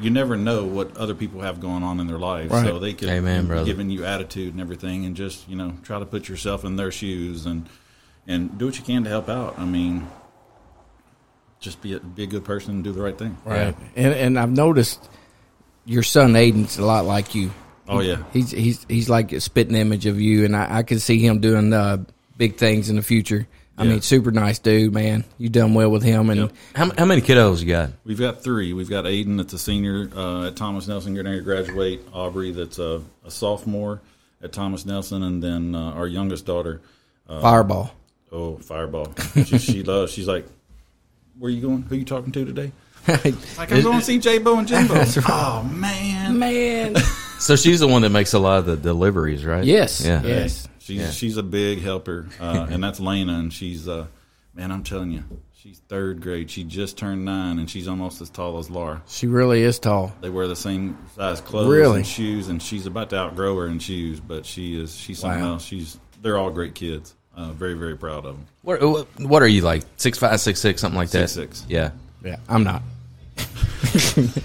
You never know what other people have going on in their lives, Right. so they could Amen, be giving you attitude and everything, and just you know try to put yourself in their shoes and and do what you can to help out. I mean, just be a, be a good person and do the right thing. Right. And and I've noticed your son Aiden's a lot like you. Oh yeah, He's he's he's like a spitting image of you, and I, I can see him doing uh, big things in the future. I Yeah. mean, super nice dude, man. You done well with him, and Yep. How, how many kiddos you got? we've got three. We've got Aiden that's a senior uh, at Thomas Nelson, getting ready to graduate. Aubrey that's a, a sophomore at Thomas Nelson, and then uh, our youngest daughter, Fireball. oh Fireball. she, she <laughs> loves. She's like, "Where you going? Who you talking to today?" <laughs> Like I'm going to see J-Bo and Jimbo. Oh man, man. So she's the one that makes a lot of the deliveries, right? yes. Yeah. Yes. She's Yeah. she's a big helper, uh, and that's Lena, and she's uh, man, I'm telling you, she's third grade. She just turned nine, and she's almost as tall as Laura. She really is tall. They wear the same size clothes Really? and shoes, and she's about to outgrow her in shoes, but she is she's something Wow. else. She's they're all great kids. Uh, very very proud of them. What, what what are you like? Six five, six six, something like that. Six, six. Yeah. Yeah. I'm not. <laughs>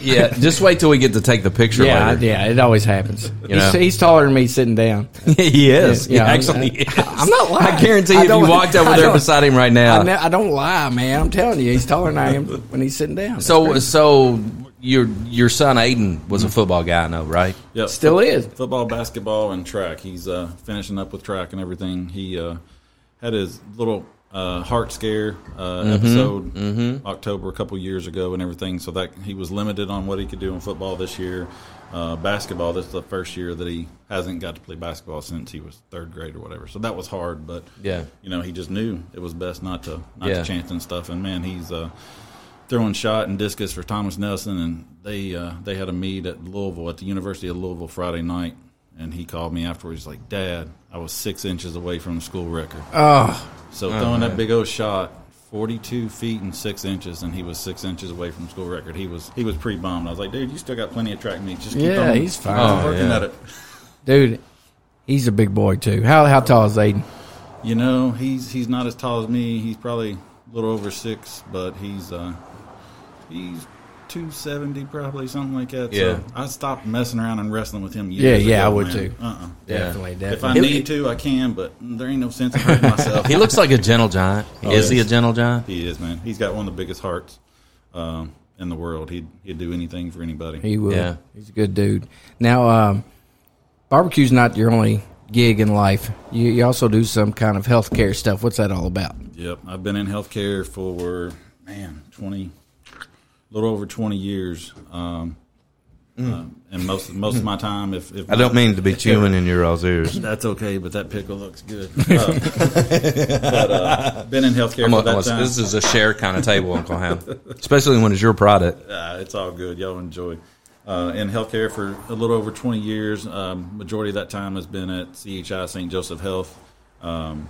Yeah. Just wait till we get to take the picture Yeah. Later. yeah. It always happens. You know? He's, he's taller than me sitting down. <laughs> he is. Yeah, Yeah, I'm- actually, I- is. I'm not lying. I guarantee I if you walked over there beside him right now. I, ne- I don't lie, man. I'm telling you, he's taller than I am when he's sitting down. That's so crazy. so your your son Aiden was a football guy, I know, right? Yep. still is. football, basketball, and track. He's uh, finishing up with track and everything. He uh, had his little uh, heart scare uh, episode October a couple years ago and everything. So that he was limited on what he could do in football this year. Uh, basketball. This is the first year that he hasn't got to play basketball since he was third grade or whatever. So that was hard, but Yeah. you know he just knew it was best not to not Yeah. to chance and stuff. And man, he's uh, throwing shot and discus for Thomas Nelson, and they uh, they had a meet at Louisville at the University of Louisville Friday night, and he called me afterwards. Like, "Dad, I was six inches away from the school record." Oh, So throwing that big old shot, forty-two feet and six inches, and he was six inches away from school record. He was he was pretty bummed. I was like, "Dude, you still got plenty of track meets. Just keep Yeah, on, he's fine. keep on Oh, working yeah. at it." dude, he's a big boy too. How how tall is Aiden? You know, he's he's not as tall as me. He's probably a little over six, but he's uh, he's two seventy, probably something like that. Yeah. So I stopped messing around and wrestling with him. Yeah, Years yeah, ago, I would man. too. Uh-uh. Definitely, If I need to, I can, but there ain't no sense in hurting myself. <laughs> He looks like a gentle giant. Oh, is he a gentle giant? He is, man. He's got one of the biggest hearts um, in the world. He'd he'd do anything for anybody. He will. Yeah. He's a good dude. Now, um, barbecue's not your only gig in life. You, you also do some kind of healthcare stuff. What's that all about? Yep, I've been in healthcare for man twenty, a little over twenty years, um, uh, and most most of my time, if, if Mm. I don't mean to be <laughs> chewing in your all's ears. that's okay, but that pickle looks good. <laughs> Uh, but uh, been in healthcare for a- that a- time. this is a share kind of table, Uncle Ham, <laughs> especially when it's your product. Uh, it's all good. Y'all enjoy. Uh, in healthcare for a little over 20 years. Um, majority of that time has been at CHI St. Joseph Health. Um,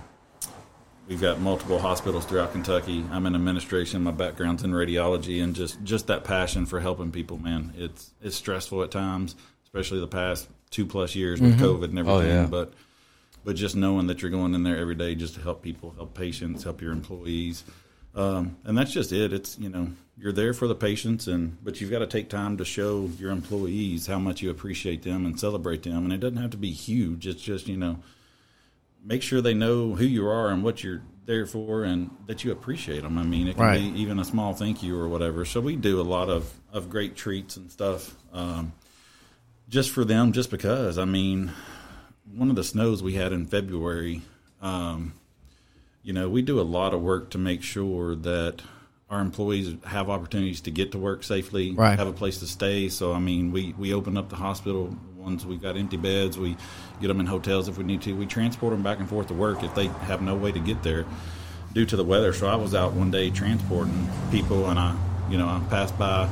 we've got multiple hospitals throughout Kentucky. I'm in administration. My background's in radiology, and just just that passion for helping people. Man, it's it's stressful at times, especially the past two plus years with COVID and everything. Oh, yeah. But but just knowing that you're going in there every day just to help people, help patients, help your employees, um, and that's just it. It's you know you're there for the patients, and but you've got to take time to show your employees how much you appreciate them and celebrate them. And it doesn't have to be huge. It's just you know make sure they know who you are and what you're there for, and that you appreciate them. I mean, it can Right. be even a small thank you or whatever. So we do a lot of of great treats and stuff. Um, just for them, just because. I mean, one of the snows we had in February, um, you know, we do a lot of work to make sure that our employees have opportunities to get to work safely, Right. have a place to stay. So, I mean, we, we opened up the hospital ones. We got empty beds. We get them in hotels if we need to. We transport them back and forth to work if they have no way to get there due to the weather. So I was out one day transporting people, and I, you know, I passed by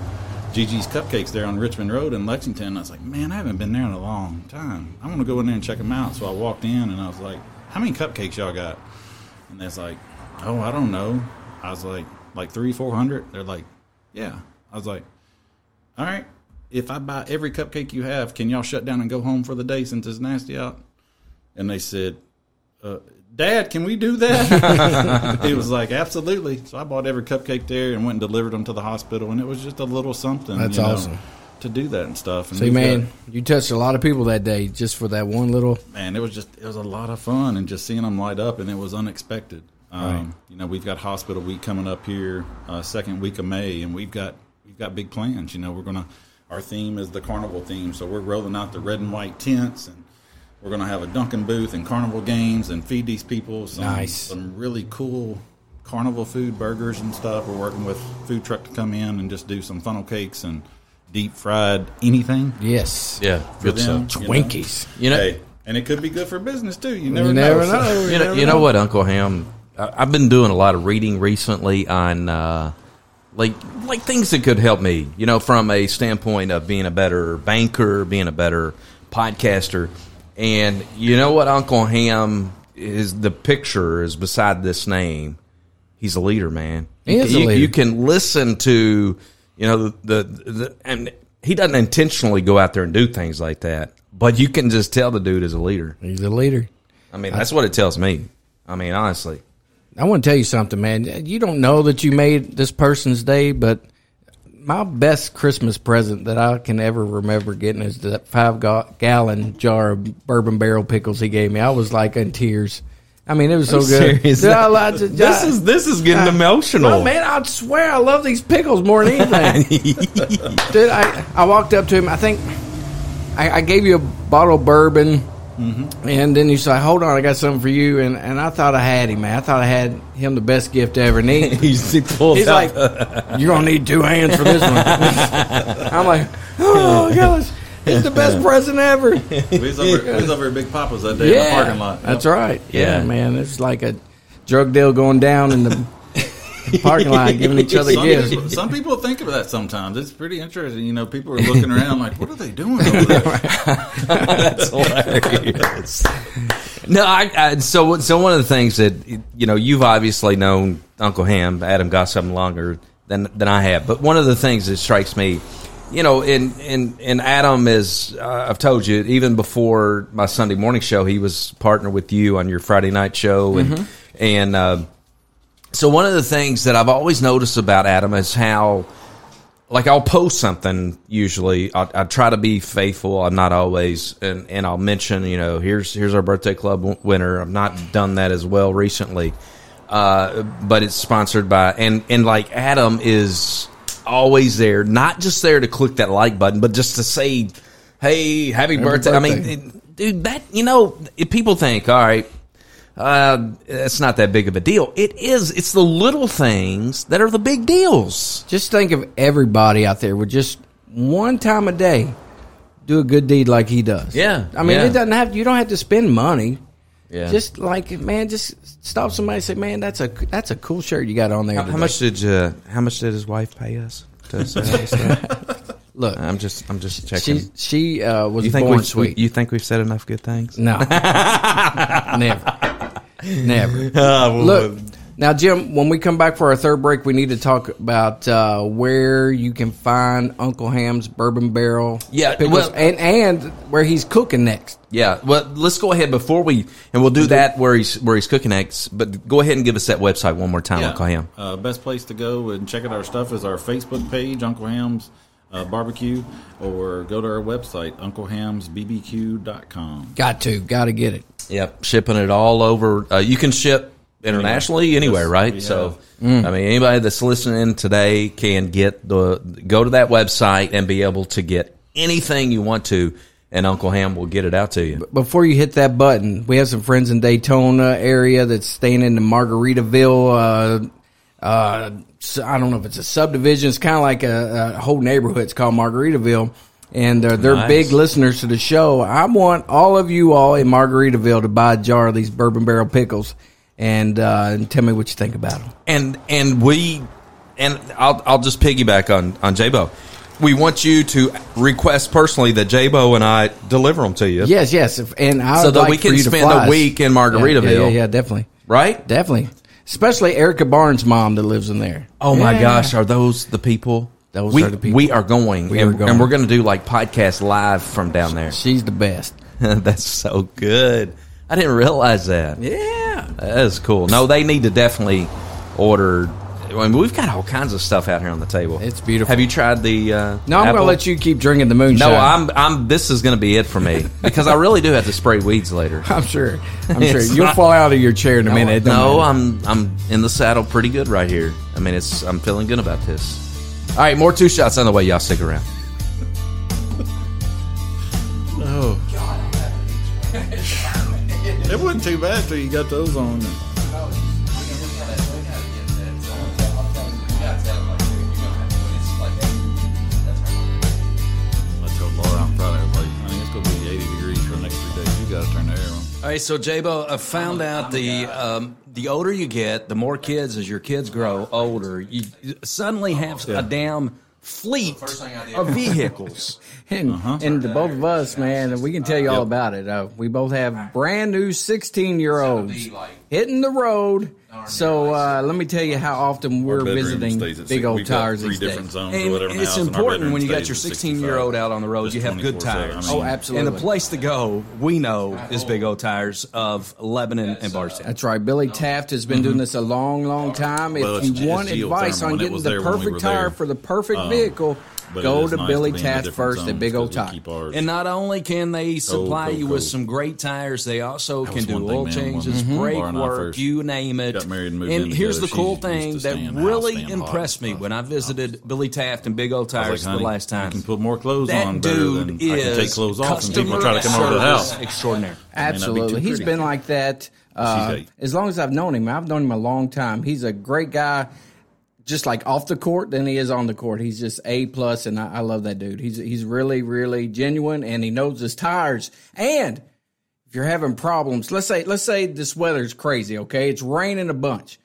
Gigi's Cupcakes there on Richmond Road in Lexington. I was like, man, I haven't been there in a long time. I want to go in there and check them out. So I walked in, and I was like, how many cupcakes y'all got? And they're like, oh, I don't know. I was like, like three, four hundred. They're like, yeah. I was like, all right. If I buy every cupcake you have, can y'all shut down and go home for the day since it's nasty out? And they said, uh, Dad, can we do that? <laughs> he was like, absolutely. So I bought every cupcake there and went and delivered them to the hospital, and it was just a little something. That's you know, awesome. to do that and stuff. And See, man, got- you touched a lot of people that day just for that one little. man, it was just it was a lot of fun and just seeing them light up, and it was unexpected. Um, You know, we've got hospital week coming up here, uh, second week of May, and we've got we've got big plans. You know, we're gonna our theme is the carnival theme, so we're rolling out the red and white tents, and we're gonna have a Dunkin' booth and carnival games, and feed these people some Nice. some really cool carnival food, burgers and stuff. We're working with food truck to come in and just do some funnel cakes and deep fried anything. Yes. Yeah, for good them, stuff. you know. Twinkies. You know, Hey, and it could be good for business too. You never You know. never So- know. you know, you know what, Uncle Ham? I- I've been doing a lot of reading recently on uh, like like things that could help me. You know, from a standpoint of being a better banker, being a better podcaster, and you know what, Uncle Ham is the picture is beside this name. He's a leader, man. He is a you, leader. you can listen to you know the, the the and he doesn't intentionally go out there and do things like that, but you can just tell the dude is a leader. He's a leader. I mean, that's what it tells me. I mean, honestly. I want to tell you something, man. You don't know that you made this person's day, but my best Christmas present that I can ever remember getting is that five ga- gallon jar of bourbon barrel pickles he gave me. I was like in tears. I mean, it was so good. serious? Yeah, I to- <laughs> This is this is getting emotional. No, man, I swear I love these pickles more than anything. <laughs> Dude, I, I walked up to him. I think I, I gave you a bottle of bourbon, Mm-hmm. and then you said, "Hold on, I got something for you." And, and I thought I had him, man. I thought I had him the best gift ever. And he, <laughs> he pulls he's like, "You're gonna need two hands for this one." <laughs> I'm like, "Oh gosh, it's the best present ever." <laughs> We was over, we was over at Big Papa's that day in the parking lot. That's right. Yeah, Yeah. man, it's like a drug deal going down in the parking lot, giving each other Some gifts. people, some people think of that sometimes. It's pretty interesting. You know, people are looking around like, what are they doing over there? <laughs> That's hilarious. no, I, I so so one of the things that you know you've obviously known Uncle Ham, Adam Gossam longer than than I have, but one of the things that strikes me, you know, in in and Adam is uh, I've told you even before my Sunday morning show, he was partner with you on your Friday night show, and and. Uh, so one of the things that I've always noticed about Adam is how, like, I'll post something. Usually, I, I try to be faithful. I'm not always, and, and I'll mention, you know, here's here's our birthday club winner. I've not done that as well recently, uh, but it's sponsored by and and like Adam is always there, not just there to click that like button, but just to say, hey, happy, birthday. I mean, it- dude, that you know, people think, all right, uh, it's not that big of a deal. It is. It's the little things that are the big deals. Just think of everybody out there with just one time a day do a good deed like he does. Yeah, I mean, yeah. it doesn't have. You don't have to spend money. Yeah. Just like man, just stop somebody and say, "Man, that's a that's a cool shirt you got on there." how, how much did you, How much did his wife pay us to say all? <laughs> Look, I'm just. I'm just checking. she she uh, was you think born we've sweet. You think we've said enough good things? no, <laughs> never, never. <laughs> Ah, Look, now, Jim, when we come back for our third break, we need to talk about uh, where you can find Uncle Ham's Bourbon Barrel. Yeah, pickles, well- and and where he's cooking next. Yeah. Well, let's go ahead before we, and we'll do that where he's where he's cooking next. But go ahead and give us that website one more time, Uncle Ham. Uh, best place to go and check out our stuff is our Facebook page, Uncle Ham's uh, Barbecue, or go to our website, unclehamsbbq.com. Got to, got to get it. Yep, shipping it all over. Uh, you can ship internationally anywhere, Yes, right? we So, Mm. I mean, anybody that's listening today can get the go to that website and be able to get anything you want to, and Uncle Ham will get it out to you. Before you hit that button, we have some friends in Daytona area that's staying in the Margaritaville. Uh, uh, I don't know if it's a subdivision. It's kind of like a, a whole neighborhood. It's called Margaritaville. And uh, they're Nice. big listeners to the show. I want all of you all in Margaritaville to buy a jar of these bourbon barrel pickles and, uh, and tell me what you think about them. and and we and I'll I'll just piggyback on on J-Bo. We want you to request personally that J-Bo and I deliver them to you, Yes, yes, and I So that like we can spend a week in Margaritaville. Yeah, yeah, yeah, definitely, right? definitely. Especially Erica Barnes' mom that lives in there. Oh my gosh, are those the people? Those we, are the people. We are going, We and, are going. and we're going to do like podcast live from down there. She's the best. <laughs> That's so good. I didn't realize that. Yeah. That is cool. No, they need to definitely order. I mean, we've got all kinds of stuff out here on the table. It's beautiful. Have you tried the? Uh, No, I'm going to let you keep drinking the moonshine. No, I'm. I'm. This is going to be it for me <laughs> because I really do have to spray weeds later. I'm sure. I'm sure you'll not- fall out of your chair in a minute. No, matter. I'm. I'm in the saddle pretty good right here. I mean, it's. I'm feeling good about this. All right, more two shots on the way. Y'all stick around. Oh. It wasn't too bad till you got those on. I told Laura on Friday, I was like, honey, it's going to be 80 degrees for the next three days. You got to turn the air on. All right, so J-Bo, I found out the um, the older you get, the more kids as your kids grow older, you suddenly have a damn fleet of vehicles. <laughs> And, Uh-huh. and the both of us, man, we can tell you all about it. Uh, we both have brand new 16 year olds hitting the road. So uh, let me tell you how often we're visiting big old we've tires three these different days. zones And whatever in the it's house, and our important when you got your 16 year old out on the road, you have good tires. I mean, Oh, absolutely. And the place to go, we know, is Big O Tires of Lebanon and Bardstown. That's right. Billy Taft has been doing this a long, long time. Well, If it's- you want advice on getting the there we perfect tire there. for the perfect Um, vehicle, But go to nice Billy be in Taft first at Big O 'cause we Tire. And not only can they supply cold, you with cold. some great tires, they also can do one oil man, changes, when brake Laura and I work, you name it. got married and moved and in here's the cool she thing that stay in the house, really staying hot and impressed me when I visited Billy Taft and Big O I was Tires like, the honey, last I time. can put more clothes on dude than is I can take clothes off and people try to come over to the service house. extraordinary. Absolutely. He's been like that uh, as long as I've known him. I've known him a long time. He's a great guy, just like off the court than he is on the court. He's just A plus, and I, I love that dude. He's he's really really genuine, and he knows his tires. And if you're having problems, let's say let's say this weather's crazy. Okay, it's raining a bunch.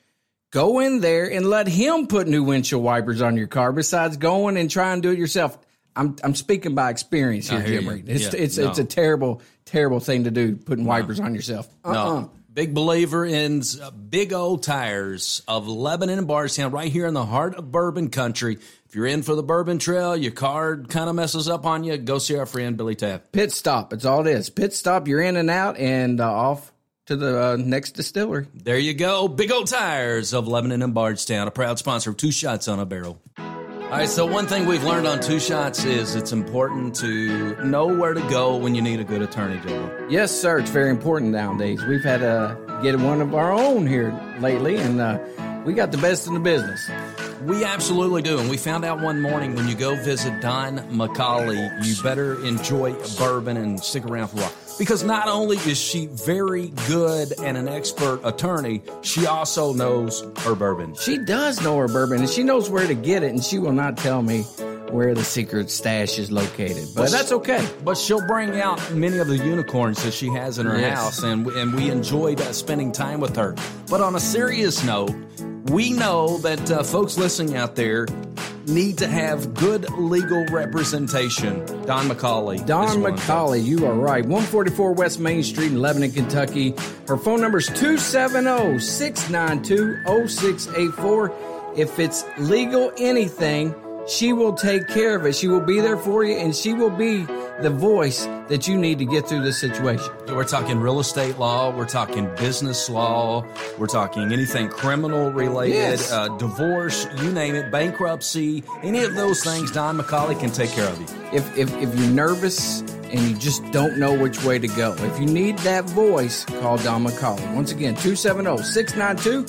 Go in there and let him put new windshield wipers on your car. Besides going and trying to do it yourself. I'm I'm speaking by experience here, Jim. Reed. It's Yeah, it's no. it's a terrible terrible thing to do, putting wipers on yourself. Uh-uh. No. Big believer in uh, Big O Tires of Lebanon and Bardstown, right here in the heart of bourbon country. If you're in for the bourbon trail, your car kind of messes up on you, go see our friend Billy Taft. Pit stop. It's all it is. Pit stop. You're in and out, and uh, off to the uh, next distillery. There you go. Big O Tires of Lebanon and Bardstown, a proud sponsor of Two Shots on a Barrel. All right, so one thing we've learned on Two Shots is it's important to know where to go when you need a good attorney, Joe. Yes, sir. It's very important nowadays. We've had to get one of our own here lately, and uh, we got the best in the business. We absolutely do. And we found out one morning when you go visit Dawn McCauley, you better enjoy bourbon and stick around for a while. Because not only is she very good and an expert attorney, she also knows her bourbon. She does know her bourbon, and she knows where to get it, and she will not tell me where the secret stash is located. But that's okay. But she'll bring out many of the unicorns that she has in her Yes. house, and and we enjoyed uh, spending time with her. But on a serious note, we know that uh, folks listening out there need to have good legal representation. Dawn McCauley. Dawn. McCauley, you are right. 144 West Main Street in Lebanon, Kentucky. Her phone number is 270 692 0684. If it's legal anything, she will take care of it. She will be there for you, and she will be the voice that you need to get through this situation. We're talking real estate law. We're talking business law. We're talking anything criminal related, Yes. uh, divorce, you name it, bankruptcy, any of those things. Dawn McCauley can take care of you. If, if, if you're nervous and you just don't know which way to go, if you need that voice, call Dawn McCauley. Once again, 270 692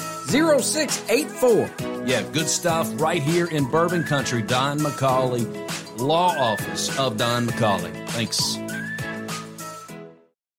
0684. Yeah, good stuff right here in Bourbon Country. Dawn McCauley, Law Office of Dawn McCauley. Thanks.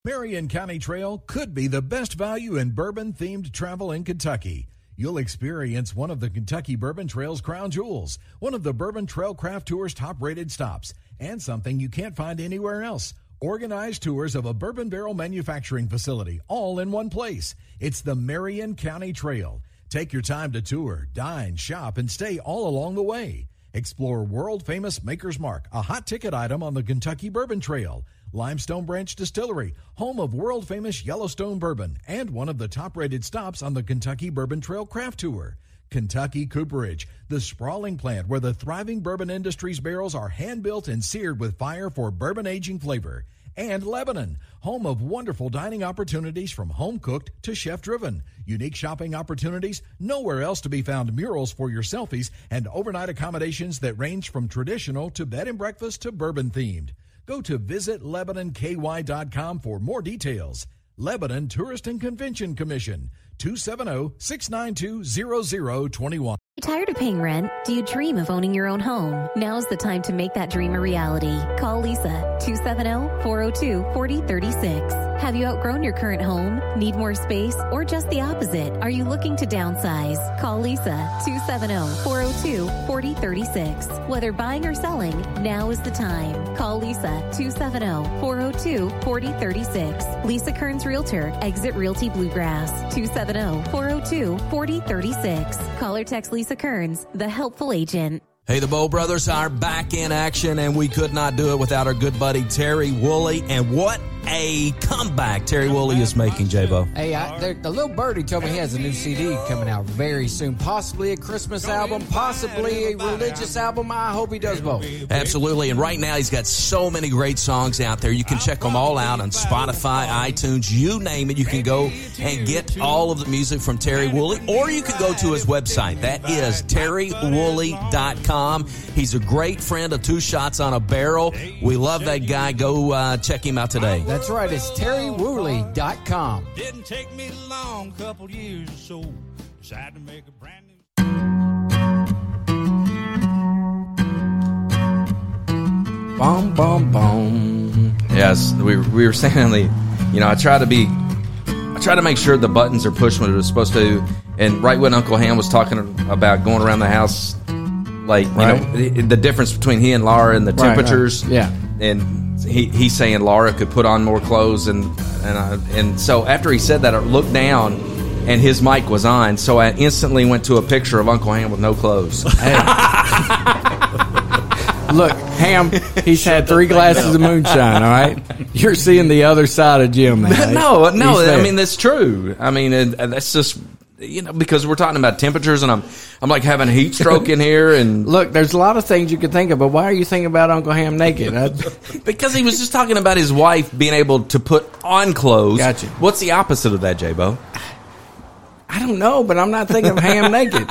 Marion County Trail could be the best value in bourbon themed travel in Kentucky. You'll experience one of the Kentucky Bourbon Trail's crown jewels, one of the Bourbon Trail Craft Tour's top rated stops, and something you can't find anywhere else. Organized tours of a bourbon barrel manufacturing facility, all in one place. It's the Marion County Trail. Take your time to tour, dine, shop, and stay all along the way. Explore world famous Maker's Mark, a hot ticket item on the Kentucky Bourbon Trail. Limestone Branch Distillery, home of world famous Yellowstone bourbon, and one of the top rated stops on the Kentucky Bourbon Trail Craft Tour. Kentucky Cooperage, the sprawling plant where the thriving bourbon industry's barrels are hand built and seared with fire for bourbon aging flavor. And Lebanon, home of wonderful dining opportunities from home cooked to chef driven. Unique shopping opportunities, nowhere else to be found murals for your selfies, and overnight accommodations that range from traditional to bed and breakfast to bourbon themed. Go to visitlebanonky.com for more details. Lebanon Tourist and Convention Commission, 270 692 0021. Tired of paying rent? Do you dream of owning your own home? Now's the time to make that dream a reality. Call Lisa 270-402-4036. Have you outgrown your current home? Need more space or just the opposite? Are you looking to downsize? Call Lisa 270-402-4036. Whether buying or selling, now is the time. Call Lisa 270-402-4036. Lisa Kearns Realtor, Exit Realty Bluegrass 270-402-4036. Call or text Lisa Kearns, the helpful agent. Hey, the Bow Brothers are back in action, and we could not do it without our good buddy Terry Woolley. And what a comeback Terry Woolley is making, J-Bo. Hey, I, there- the little birdie told me he has a new CD coming out very soon. Possibly a Christmas album, possibly a religious album. I hope he does both. Absolutely. And right now, he's got so many great songs out there. You can check them all out on Spotify, iTunes, you name it. You can go and get all of the music from Terry Woolley, or you can go to his website. That is terrywoolley.com. He's a great friend of Two Shots on a Barrel. We love that guy. Go uh, check him out today. That's right, it's terrywoolley.com. Didn't take me long, couple years or so. Decided to make a brand new. Boom, boom, boom. Yes, we, we were saying the, you know, I try to be, I try to make sure the buttons are pushed when it was supposed to. And right when Uncle Ham was talking about going around the house, like you Right. know, the, the difference between he and Laura and the Right, right. temperatures. Yeah. And he, he's saying Laura could put on more clothes, and and I, and so after he said that, I looked down, and his mic was on. So I instantly went to a picture of Uncle Ham with no clothes. <laughs> Hey. Look, Ham, he's had three glasses of moonshine, all right? You're seeing the other side of Jim now. <laughs> no, no. I mean, that's true. I mean, and, and that's just you know because we're talking about temperatures, and I'm I'm like having a heat stroke in here, and <laughs> Look, there's a lot of things you could think of, but why are you thinking about Uncle Ham naked? <laughs> I, because he was just talking about his wife being able to put on clothes. Gotcha. What's the opposite of that, J-Bo? I don't know, but I'm not thinking of Ham naked.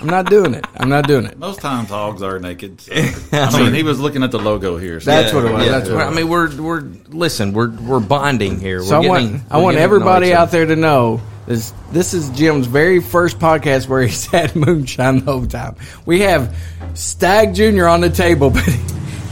I'm not doing it. I'm not doing it. Most times hogs are naked. So. <laughs> I mean, he was looking at the logo here. So That's what it was. Yeah, That's what it I mean, we're we're listen, we're we're bonding here. So I we're want getting, I we're want getting to know everybody out there to know this. This is Jim's very first podcast where he's <laughs> had moonshine the whole time. We have Stagg Junior on the table, <laughs> but he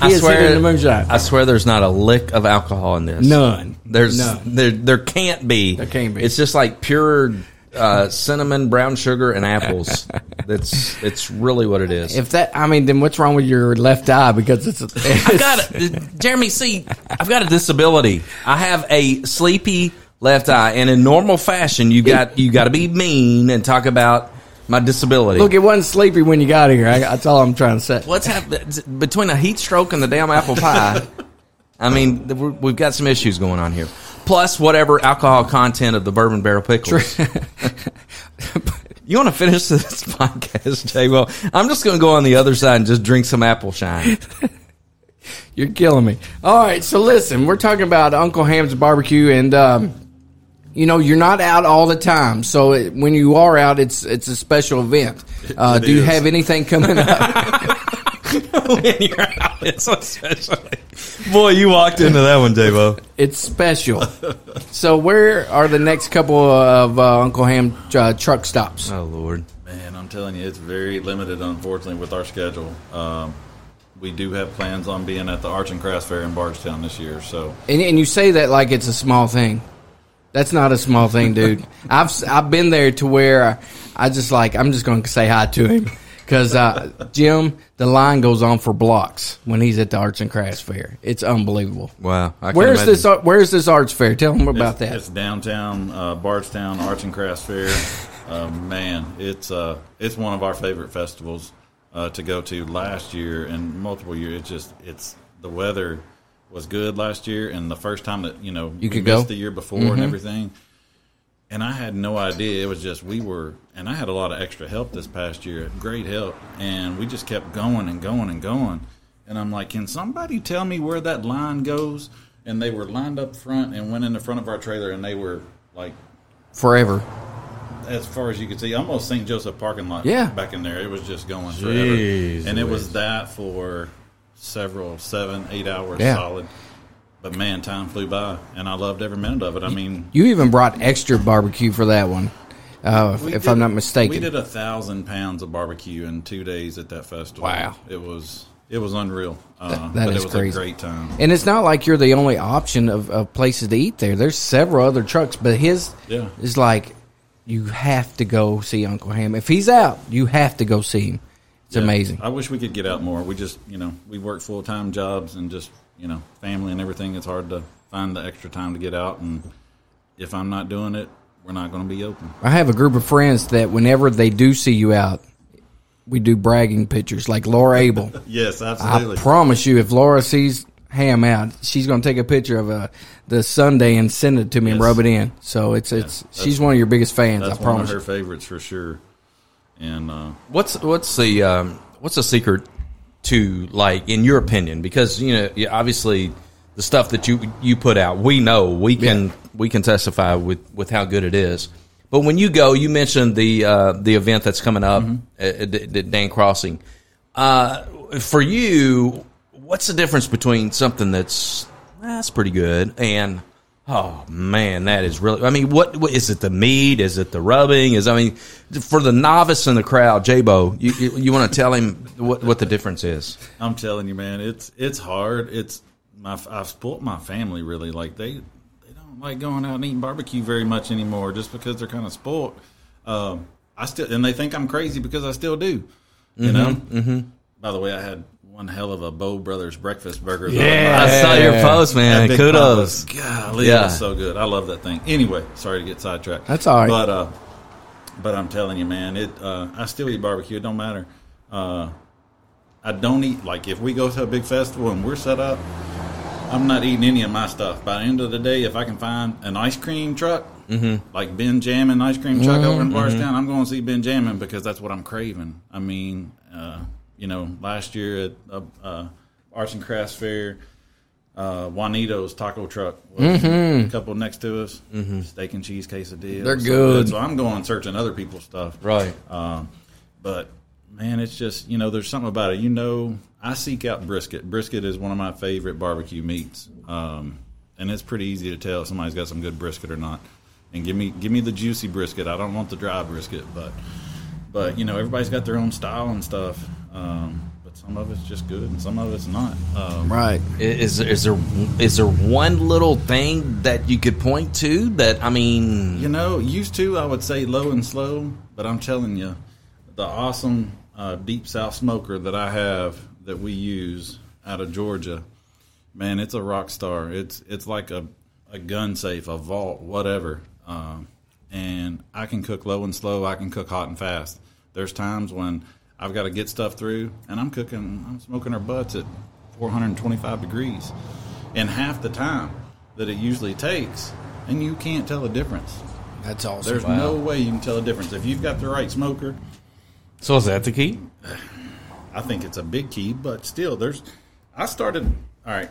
I is swear, hitting the moonshine. I swear, there's not a lick of alcohol in this. None. There's None. there there can't be. There can't be. It's just like pure uh, cinnamon, brown sugar, and apples. That's it's really what it is. if that, I mean, then what's wrong with your left eye? Because it's, it's I've got a, Jeremy. See, I've got a disability. I have a sleepy left eye, and in normal fashion, you got you got to be mean and talk about my disability. look. It wasn't sleepy when you got here. I, that's all I'm trying to say. What's happening between a heat stroke and the damn apple pie? I mean, we're- we've got some issues going on here. Plus, whatever alcohol content of the bourbon barrel pickles. <laughs> you want to finish this <laughs> podcast, Jay? Well, I'm just going to go on the other side and just drink some apple shine. <laughs> You're killing me. All right, so listen, we're talking about Uncle Ham's barbecue, and um, you know you're not out all the time. So it, when you are out, it's it's a special event. Uh, It do you is. have anything coming up? When you're out, it's so special. Boy, you walked into that one, Davo. it's special. So where are the next couple of uh, Uncle Ham uh, truck stops? Oh Lord. Man, I'm telling you, it's very limited, unfortunately, with our schedule. Um, we do have plans on being at the Arts and Crafts Fair in Bardstown this year. So, And, and you say that like it's a small thing. That's not a small thing, dude. I've s- I've been there to where I just like I'm just going to say hi to him because uh, Jim, the line goes on for blocks when he's at the Arts and Crafts Fair. It's unbelievable. Wow. Where's imagine. this? Where's this arts fair? Tell them about it's, that. It's downtown uh, Bardstown Arts and Crafts Fair. <laughs> uh, man, it's uh, it's one of our favorite festivals uh, to go to. Last year and multiple years, it's just it's the weather was good last year, and the first time that you know You we could missed go? the year before and everything. And I had no idea. It was just we were, and I had a lot of extra help this past year, great help, and we just kept going and going and going. And I'm like, can somebody tell me where that line goes? And they were lined up front and went in the front of our trailer, and they were like Forever. as far as you could see, almost St. Joseph parking lot. Yeah. back in there, it was just going forever, and it was that for several, seven, eight hours Yeah. solid. But man, time flew by, and I loved every minute of it. I mean, You even brought extra barbecue for that one, uh, if did- I'm not mistaken. we did a thousand pounds of barbecue in two days at that festival. Wow. it was it was unreal. Uh, That- that but is it was crazy. a great time. And it's not like you're the only option of, of places to eat there. There's several other trucks, but his Yeah. is like you have to go see Uncle Ham. If he's out, you have to go see him. It's Yeah. amazing. I wish we could get out more. We just, you know, we work full time jobs and just, you know, family and everything. It's hard to find the extra time to get out. And if I'm not doing it, we're not going to be open. I have a group of friends that whenever they do see you out, we do bragging pictures like Laura Abel. <laughs> Yes, absolutely. I promise you, if Laura sees Ham out, she's going to take a picture of uh, the Sunday and send it to me and rub it in. So it's it's she's one of your biggest fans. I That's one of promise. her you. favorites for sure. And uh, What's what's the um, what's the secret to like in your opinion? Because you know, obviously, the stuff that you you put out, we know we can we can testify with with how good it is. But when you go, you mentioned the uh, the event that's coming up at, at, at Dant Crossing. Uh, for you, what's the difference between something that's that's pretty good and oh man, that is really. I mean, what, what is it? The meat? Is it the rubbing? Is I mean, for the novice in the crowd, J-Bo, you you, you want to tell him what what the difference is? I'm telling you, man, it's it's hard. It's my I've spoilt my family really. Like they they don't like going out and eating barbecue very much anymore, just because they're kind of spoilt. Um, I still and they think I'm crazy because I still do. You know. Mm-hmm. By the way, I had one hell of a Bow Brothers breakfast burger. the other night. I saw your post, man. That Kudos. pop Golly, Yeah. it was so good. I love that thing. Anyway, sorry to get sidetracked. That's all right. But uh, but I'm telling you, man, it. Uh, I still eat barbecue. It don't matter. Uh, I don't eat like if we go to a big festival and we're set up. I'm not eating any of my stuff. By the end of the day, if I can find an ice cream truck, mm-hmm. like Ben Jammin ice cream truck over in Bardstown, I'm going to see Ben Jammin because that's what I'm craving. I mean, uh, you know, last year at uh, uh, Arts and Crafts Fair, uh, Juanito's taco truck was a couple next to us. Steak and cheese quesadilla. They're good. So I'm going searching other people's stuff. Right. Um, but man, it's just you know, there's something about it. You know, I seek out brisket. Brisket is one of my favorite barbecue meats, um, and it's pretty easy to tell if somebody's got some good brisket or not. And give me give me the juicy brisket. I don't want the dry brisket, but but you know, everybody's got their own style and stuff. Um, but some of it's just good, and some of it's not. Um, Right. Is is there is there one little thing that you could point to that I mean? You know, used to I would say low and slow, but I'm telling you, the awesome uh, deep south smoker that I have that we use out of Georgia, man, it's a rock star. It's it's like a a gun safe, a vault, whatever. Um, and I can cook low and slow. I can cook hot and fast. There's times when I've got to get stuff through, and I'm cooking, I'm smoking our butts at 425 degrees, in half the time that it usually takes, and you can't tell a difference. That's awesome. There's no way you can tell a difference if you've got the right smoker. So is that the key? I think it's a big key, but still, there's. I started. All right,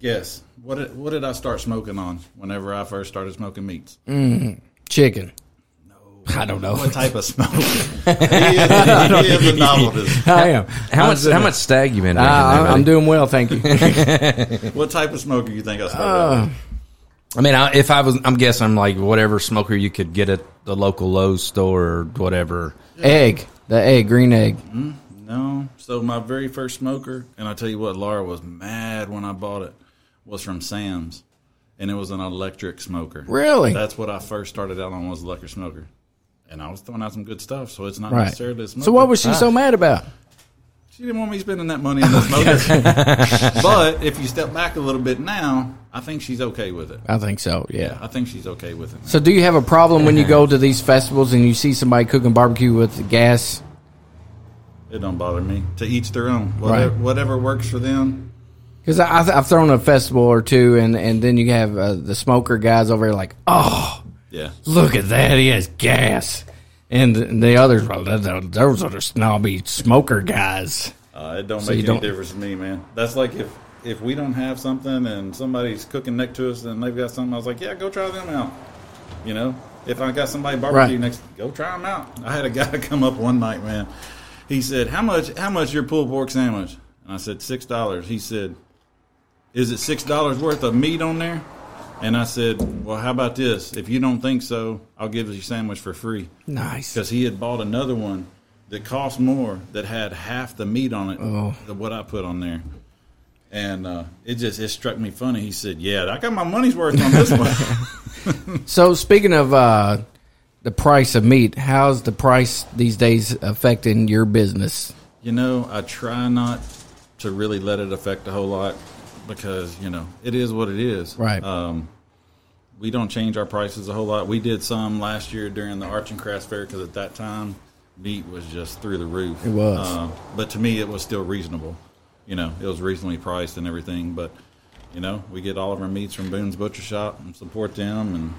guess what? Did, what did I start smoking on whenever I first started smoking meats? Mm, chicken. I don't know. What type of smoke? he is, <laughs> he is a <laughs> novelist. I am. How much how much Stagg you been Uh, drinking? I'm, buddy? I'm doing well, thank you. <laughs> What type of smoker you think I started? Uh. I mean, I, if I was, I'm guessing I'm like whatever smoker you could get at the local Lowe's store or whatever. egg. The egg, green egg. No. So my very first smoker, and I tell you what, Laura was mad when I bought it, was from Sam's, and it was an electric smoker. Really? That's what I first started out on was electric smoker, and I was throwing out some good stuff. So it's not Right. necessarily. So what was she so mad about? She didn't want me spending that money on the smoker. <laughs> but if you step back a little bit now, I think she's okay with it. I think so. Yeah. I think she's okay with it. So do you have a problem when you go to these festivals and you see somebody cooking barbecue with gas? It don't bother me. To each their own. Whatever, Right. whatever works for them. Because I've, I've thrown a festival or two, and, and then you have uh, the smoker guys over here like, oh, Yeah. look at that, he has gas. And the, the others, well, th- th- those are the snobby smoker guys. Uh, it don't So make any don't- difference to me, man. That's like if if we don't have something and somebody's cooking next to us and they've got something, I was like, yeah, go try them out. You know, if I got somebody barbecue Right. next, go try them out. I had a guy <laughs> come up one night, man. He said, "How much? How much your pulled pork sandwich?" And I said, six dollars. He said, "Is it six dollars worth of meat on there?" And I said, "Well, how about this? If you don't think so, I'll give you a sandwich for free." Nice. because he had bought another one that cost more that had half the meat on it Oh. than what I put on there. And uh, it just it struck me funny. He said, "Yeah, I got my money's worth on this one." <laughs> So speaking of uh, the price of meat, how's the price these days affecting your business? you know, I try not to really let it affect a whole lot because you know it is what it is. Right. Um, we don't change our prices a whole lot. We did some last year during the Arch and Crafts Fair because at that time meat was just through the roof. It was. Uh, but to me, it was still reasonable. You know, it was reasonably priced and everything. But you know, we get all of our meats from Boone's Butcher Shop and support them,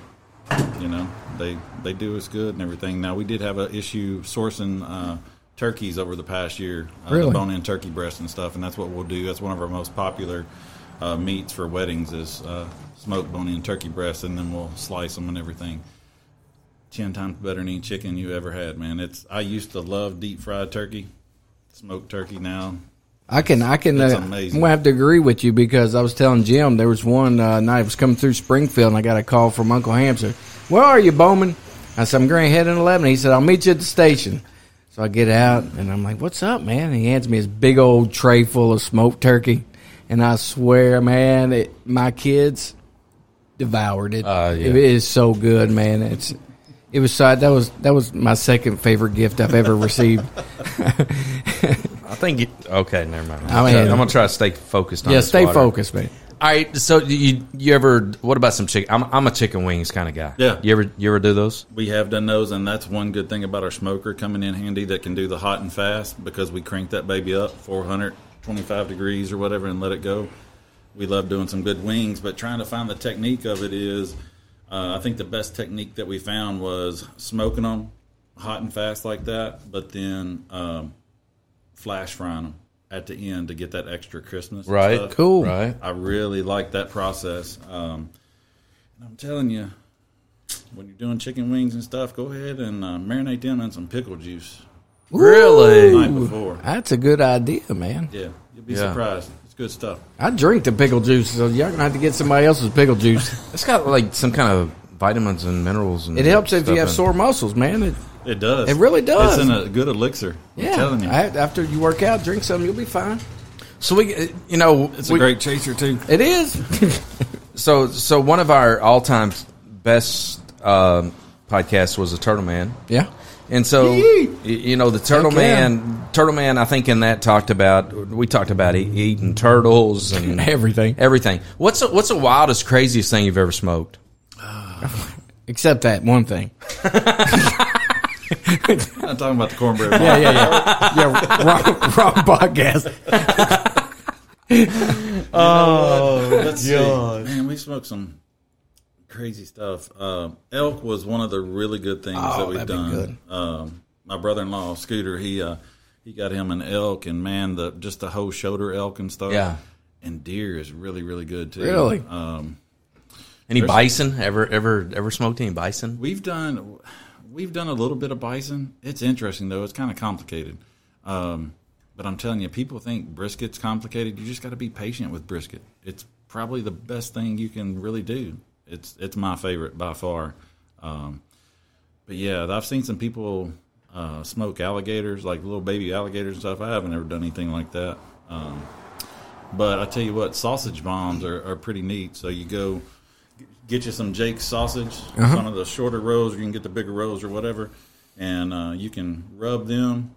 and you know, they they do us good and everything. Now we did have an issue sourcing uh, turkeys over the past year, uh, Really? the bone-in turkey breast and stuff, and that's what we'll do. That's one of our most popular uh, meats for weddings is smoked bone-in turkey breast, and then we'll slice them and everything. Ten times better than any chicken you ever had, man. It's I used to love deep fried turkey, smoked turkey. Now I can, I can. Uh. I'm gonna have to agree with you because I was telling Jim there was one uh, night I was coming through Springfield and I got a call from Uncle Hamster. Where are you, Bowman? I said I'm going to head in eleven. He said I'll meet you at the station. So I get out and I'm like, "What's up, man?" And he hands me his big old tray full of smoked turkey, and I swear, man, it, my kids devoured it. Uh, yeah. It is so good, man. It's it was so that was that was my second favorite gift I've ever received. <laughs> I think. You, okay, never mind. I I'm, mean- gonna try- I'm gonna try to stay focused. on yeah, this stay water. focused, man. All right. So you you ever? What about some chicken? I'm I'm a chicken wings kind of guy. Yeah. You ever you ever do those? we have done those, and that's one good thing about our smoker coming in handy that can do the hot and fast because we crank that baby up 425 degrees or whatever and let it go. We love doing some good wings, but trying to find the technique of it is, uh, I think the best technique that we found was smoking them hot and fast like that, but then um, flash frying them at the end to get that extra crispness. and Right. stuff. Cool. Right. I really like that process. Um, and I'm telling you, when you're doing chicken wings and stuff, go ahead and uh, marinate them in some pickle juice the Really? night before. That's a good idea, man. Yeah, you'll be Yeah. surprised. It's good stuff. I drink the pickle juice, so y'all gonna have to get somebody else's pickle juice. <laughs> It's got like some kind of vitamins and minerals. And It helps if you have in- sore muscles, man. It, It does. It really does. It's in a good elixir. I'm yeah, telling you. I, after you work out, drink some, you'll be fine. So we, uh, you know, it's a we- great chaser too. It is. <laughs> So, so one of our all-time best um, podcasts was the Turtle Man, yeah. And so y- you know the Turtle Heck yeah. Man. Turtle Man, I think in that talked about we talked about e- eating turtles and <laughs> Everything. everything. What's the, what's the wildest, craziest thing you've ever smoked? <sighs> Except that one thing. <laughs> I'm talking about the cornbread. Yeah, yeah, yeah. yeah, wrong, wrong podcast. Oh, let's see. Man, we smoked some crazy stuff. Uh, elk was one of the really good things Oh, that we've done. Um, my brother-in-law Scooter, he uh, he got him an elk, and man, the just the whole shoulder elk and stuff. Yeah. and deer is really really good too. Really? Um, Any bison? Ever ever ever smoked any bison? We've done we've done a little bit of bison. It's interesting though. It's kind of complicated. Um, but I'm telling you, people think brisket's complicated. You just got to be patient with brisket. It's probably the best thing you can really do. It's it's my favorite by far. Um, but yeah, I've seen some people uh, smoke alligators, like little baby alligators and stuff. I haven't ever done anything like that. Um, but I tell you what, sausage bombs are, are pretty neat. So you go, get you some Jake's sausage, Uh-huh. one of the shorter rows, or you can get the bigger rows or whatever, and uh, you can rub them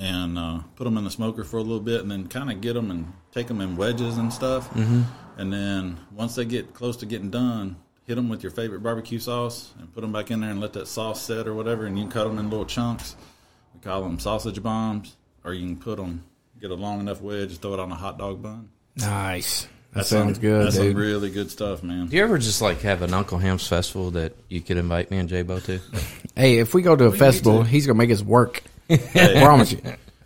and uh, put them in the smoker for a little bit, and then kind of get them and take them in wedges and stuff. Mm-hmm. And then once they get close to getting done, hit them with your favorite barbecue sauce and put them back in there and let that sauce set or whatever, and you can cut them in little chunks. We call them sausage bombs, or you can put them, get a long enough wedge, throw it on a hot dog bun. Nice. That That's sounds some, good, That's dude. some really good stuff, man. Do you ever just like have an Uncle Ham's festival that you could invite me and J-Bo to? <laughs> Hey, if we go to a festival, he's gonna make us work. <laughs> Promise you,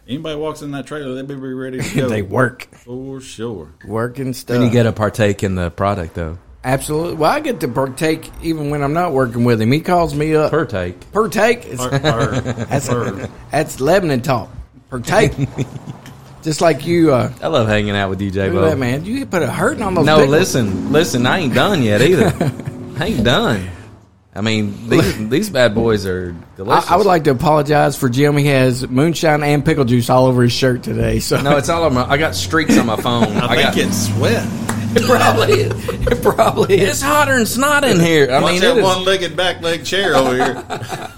Anybody walks in that trailer, they'll be ready to <laughs> go. they work, for sure. working stuff. Then you get to partake in the product though. Absolutely. Well, I get to partake even when I'm not working with him. He calls me up. Partake. Partake. Is, <laughs> Or- or- that's, or- that's Lebanon talk. Partake. <laughs> Just like you, uh, I love hanging out with you, J look at that man. You put a hurting on those. No, big- listen, listen. I ain't done yet either. I ain't done. I mean, these these bad boys are I, delicious. I would like to apologize for Jim. He has moonshine and pickle juice all over his shirt today. So No, it's all on my. I got streaks on my phone. I, I, think got. it's sweat. <laughs> it probably is. It probably is. It's hotter than snot in here. I Watch mean, that it is, one-legged back leg chair over here. <laughs>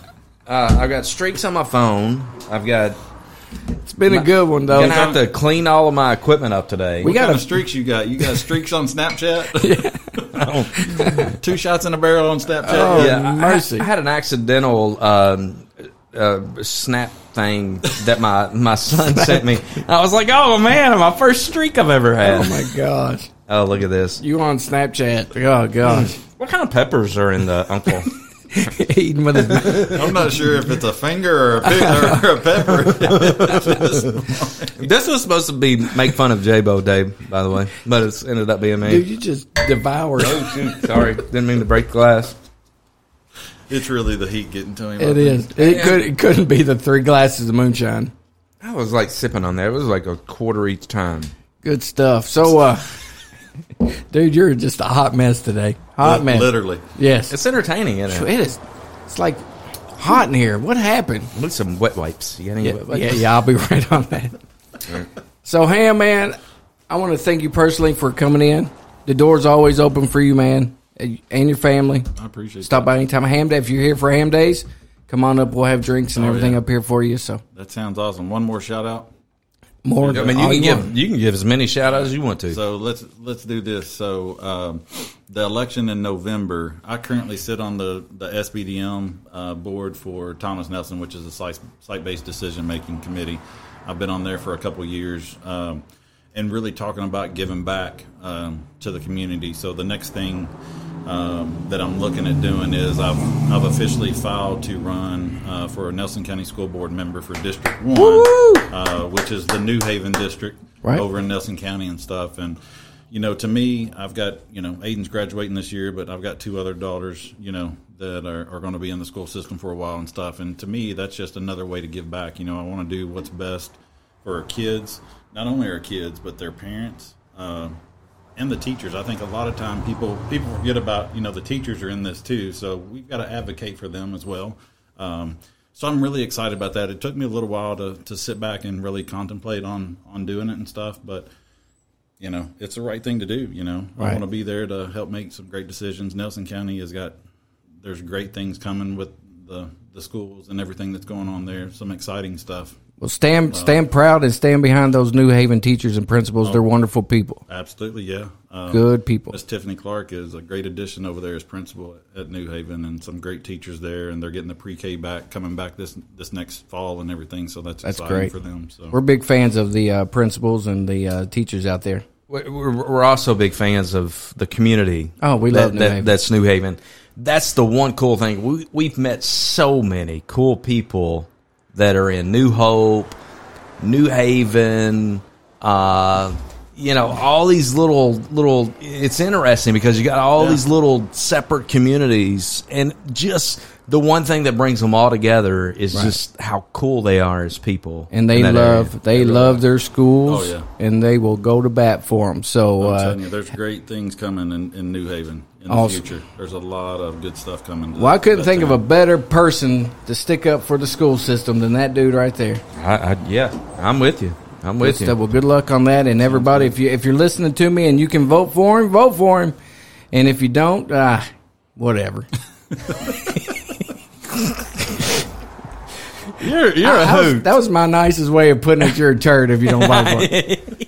uh, I've got streaks on my phone. I've got. It's been a good one though. Gonna have to clean all of my equipment up today. We What got kind a- of streaks you got? You got streaks on Snapchat? <laughs> <laughs> Two shots in a barrel on Snapchat. Oh, yeah. I- mercy. I, had an accidental um, uh, snap thing that my, my son <laughs> sent me. I was like, oh man, my first streak I've ever had. Oh my gosh. Oh, look at this. You on Snapchat? Oh gosh. What kind of peppers are in the uncle? <laughs> Eating with his. <laughs> <laughs> I'm not sure if it's a finger or a, pig, or a pepper. this was supposed to be make fun of J-Bo Day, by the way, but it's ended up being me. Dude, you just devoured. Oh, shoot. Sorry, didn't mean to break glass. it's really the heat getting to him. It is. It think. is. It could. It couldn't be the three glasses of moonshine. I was like sipping on that. It was like a quarter each time. Good stuff. So, uh, <laughs> dude, you're just a hot mess today. Hot Li- mess. Literally. Yes. It's entertaining, isn't it? It is. It's like hot in here. What happened? Need some wet wipes. You got any Yeah, wet wipes? yeah, yeah. I'll be <laughs> right on that. So, Ham, man, I want to thank you personally for coming in. The door's always open for you, man, and your family. I appreciate it. Stop that. by anytime. Ham Day. If you're here for Ham Days, come on up. We'll have drinks and Oh, everything yeah. up here for you. So That sounds awesome. One more shout out. More. I mean, you all can give want. you can give as many shout outs as you want to. So let's let's do this. So um, the election in November. I currently sit on the the SBDM uh, board for Thomas Nelson, which is a site site based decision making committee. I've been on there for a couple years, um, and really talking about giving back um, to the community. So the next thing um, that I'm looking at doing is I've I've officially filed to run uh, for a Nelson County School Board member for District One, uh, which is the New Haven district Right. over in Nelson County and stuff. And you know, to me, I've got you know Aiden's graduating this year, but I've got two other daughters, you know, that are, are going to be in the school system for a while and stuff. And to me, that's just another way to give back. You know, I want to do what's best for our kids, not only our kids but their parents. Uh, and the teachers. I think a lot of time people people forget about you know the teachers are in this too, so we've got to advocate for them as well. Um, so I'm really excited about that. It took me a little while to, to sit back and really contemplate on on doing it and stuff, but you know it's the right thing to do. You know, I want to be there to help make some great decisions. Nelson County has got there's great things coming with the the schools and everything that's going on there. Some exciting stuff. Well, stand stand proud and stand behind those New Haven teachers and principals. They're wonderful people. Absolutely, yeah. Um, Good people. Miss Tiffany Clark is a great addition over there as principal at New Haven, and some great teachers there, and they're getting the pre-K back, coming back this this next fall and everything. So that's, That's exciting great. for them. So We're big fans of the uh, principals and the uh, teachers out there. We're, we're we're also big fans of the community. Oh, we that, love New that, Haven. That's New Haven. That's the one cool thing. We, we've met so many cool people that are in New Hope, New Haven, uh, you know, all these little little. It's interesting because you got all Yeah. these little separate communities, and just the one thing that brings them all together is just how cool they are as people, And they love area. they love their schools. Oh, yeah. and they will go to bat for them. So I'm uh, telling you, there's great things coming in, in New Haven in Awesome. the future. There's a lot of good stuff coming. well, I couldn't that think of a better person to stick up for the school system than that dude right there. I, I, yeah, I'm with you. I'm with Good you. stuff. Well, good luck on that, and everybody. If you if you're listening to me and you can vote for him, vote for him. And if you don't, uh, whatever. <laughs> You're you're I- I was- that was my nicest way of putting it. You're a turd if you don't vote for it. <laughs>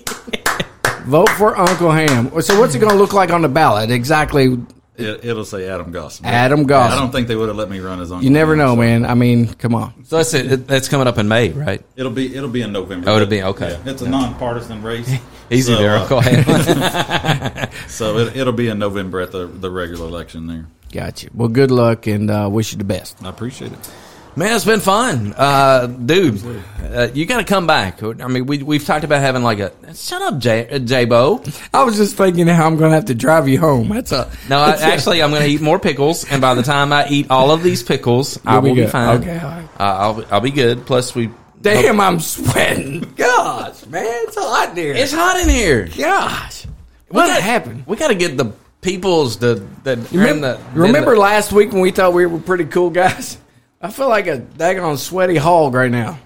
vote for Uncle Ham. So what's it going to look like on the ballot? Exactly. It, it'll say Adam Goss. Adam Goss. I don't think they would have let me run as Uncle You never Ham, know, so man. I mean, come on. So that's it. That's coming up in May, right? It'll be it'll be in November. Oh, it'll be- okay. Yeah, it's a nonpartisan race. <laughs> Easy So, there, uh, Uncle Ham. <laughs> So it, it'll be in November at the the regular election there. Gotcha. Well, good luck and uh, wish you the best. I appreciate it. Man, it's been fun, uh, dude. Uh, you got to come back. I mean, we we've talked about having like a shut up, J uh, J-Bo. I was just thinking how I'm going to have to drive you home. That's a No, I, actually, I'm going to eat more pickles, and by the time I eat all of these pickles, I You'll be will be good. fine. Okay, all right. uh, I'll I'll be good. Plus, we Damn, I'm sweating. Gosh, man, it's hot here. it's hot in here. Gosh, what gotta- happened? We got to get the peoples the that You remember, remember last week when we thought we were pretty cool guys? I feel like a daggone sweaty hog right now.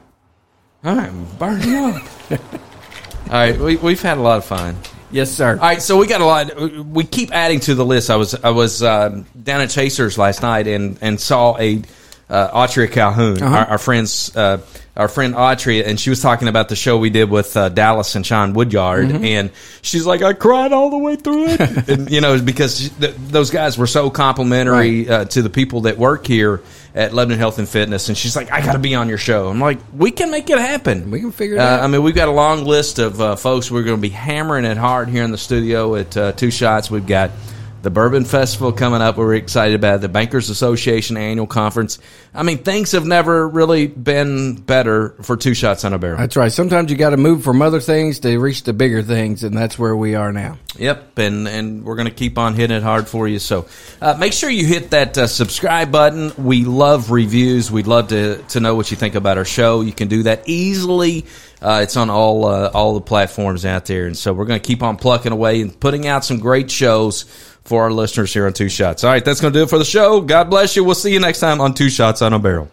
I'm burning up. <laughs> all right, we we've had a lot of fun. Yes, sir. All right, so we got a lot. We keep adding to the list. I was I was um, down at Chasers last night and and saw a uh, Autria Calhoun, Uh-huh. our, our friends, uh, our friend Autria, and she was talking about the show we did with uh, Dallas and Sean Woodyard, Mm-hmm. and she's like, I cried all the way through it, <laughs> and, you know, because th- those guys were so complimentary uh, to the people that work here at Lebanon Health and Fitness, and she's like, I got to be on your show. I'm like, we can make it happen. We can figure it Uh, out. I mean, we've got a long list of uh, folks. We're going to be hammering it hard here in the studio at uh, Two Shots. We've got the Bourbon Festival coming up. We're excited about it. the Bankers Association annual conference. I mean, things have never really been better for Two Shots on a Barrel. That's right. Sometimes you got to move from other things to reach the bigger things, and that's where we are now. Yep, and and we're going to keep on hitting it hard for you. So uh, make sure you hit that uh, subscribe button. We love reviews. We'd love to to know what you think about our show. You can do that easily. Uh, it's on all uh, all the platforms out there, and so we're going to keep on plucking away and putting out some great shows for our listeners here on Two Shots. All right, that's going to do it for the show. God bless you. We'll see you next time on Two Shots on a Barrel.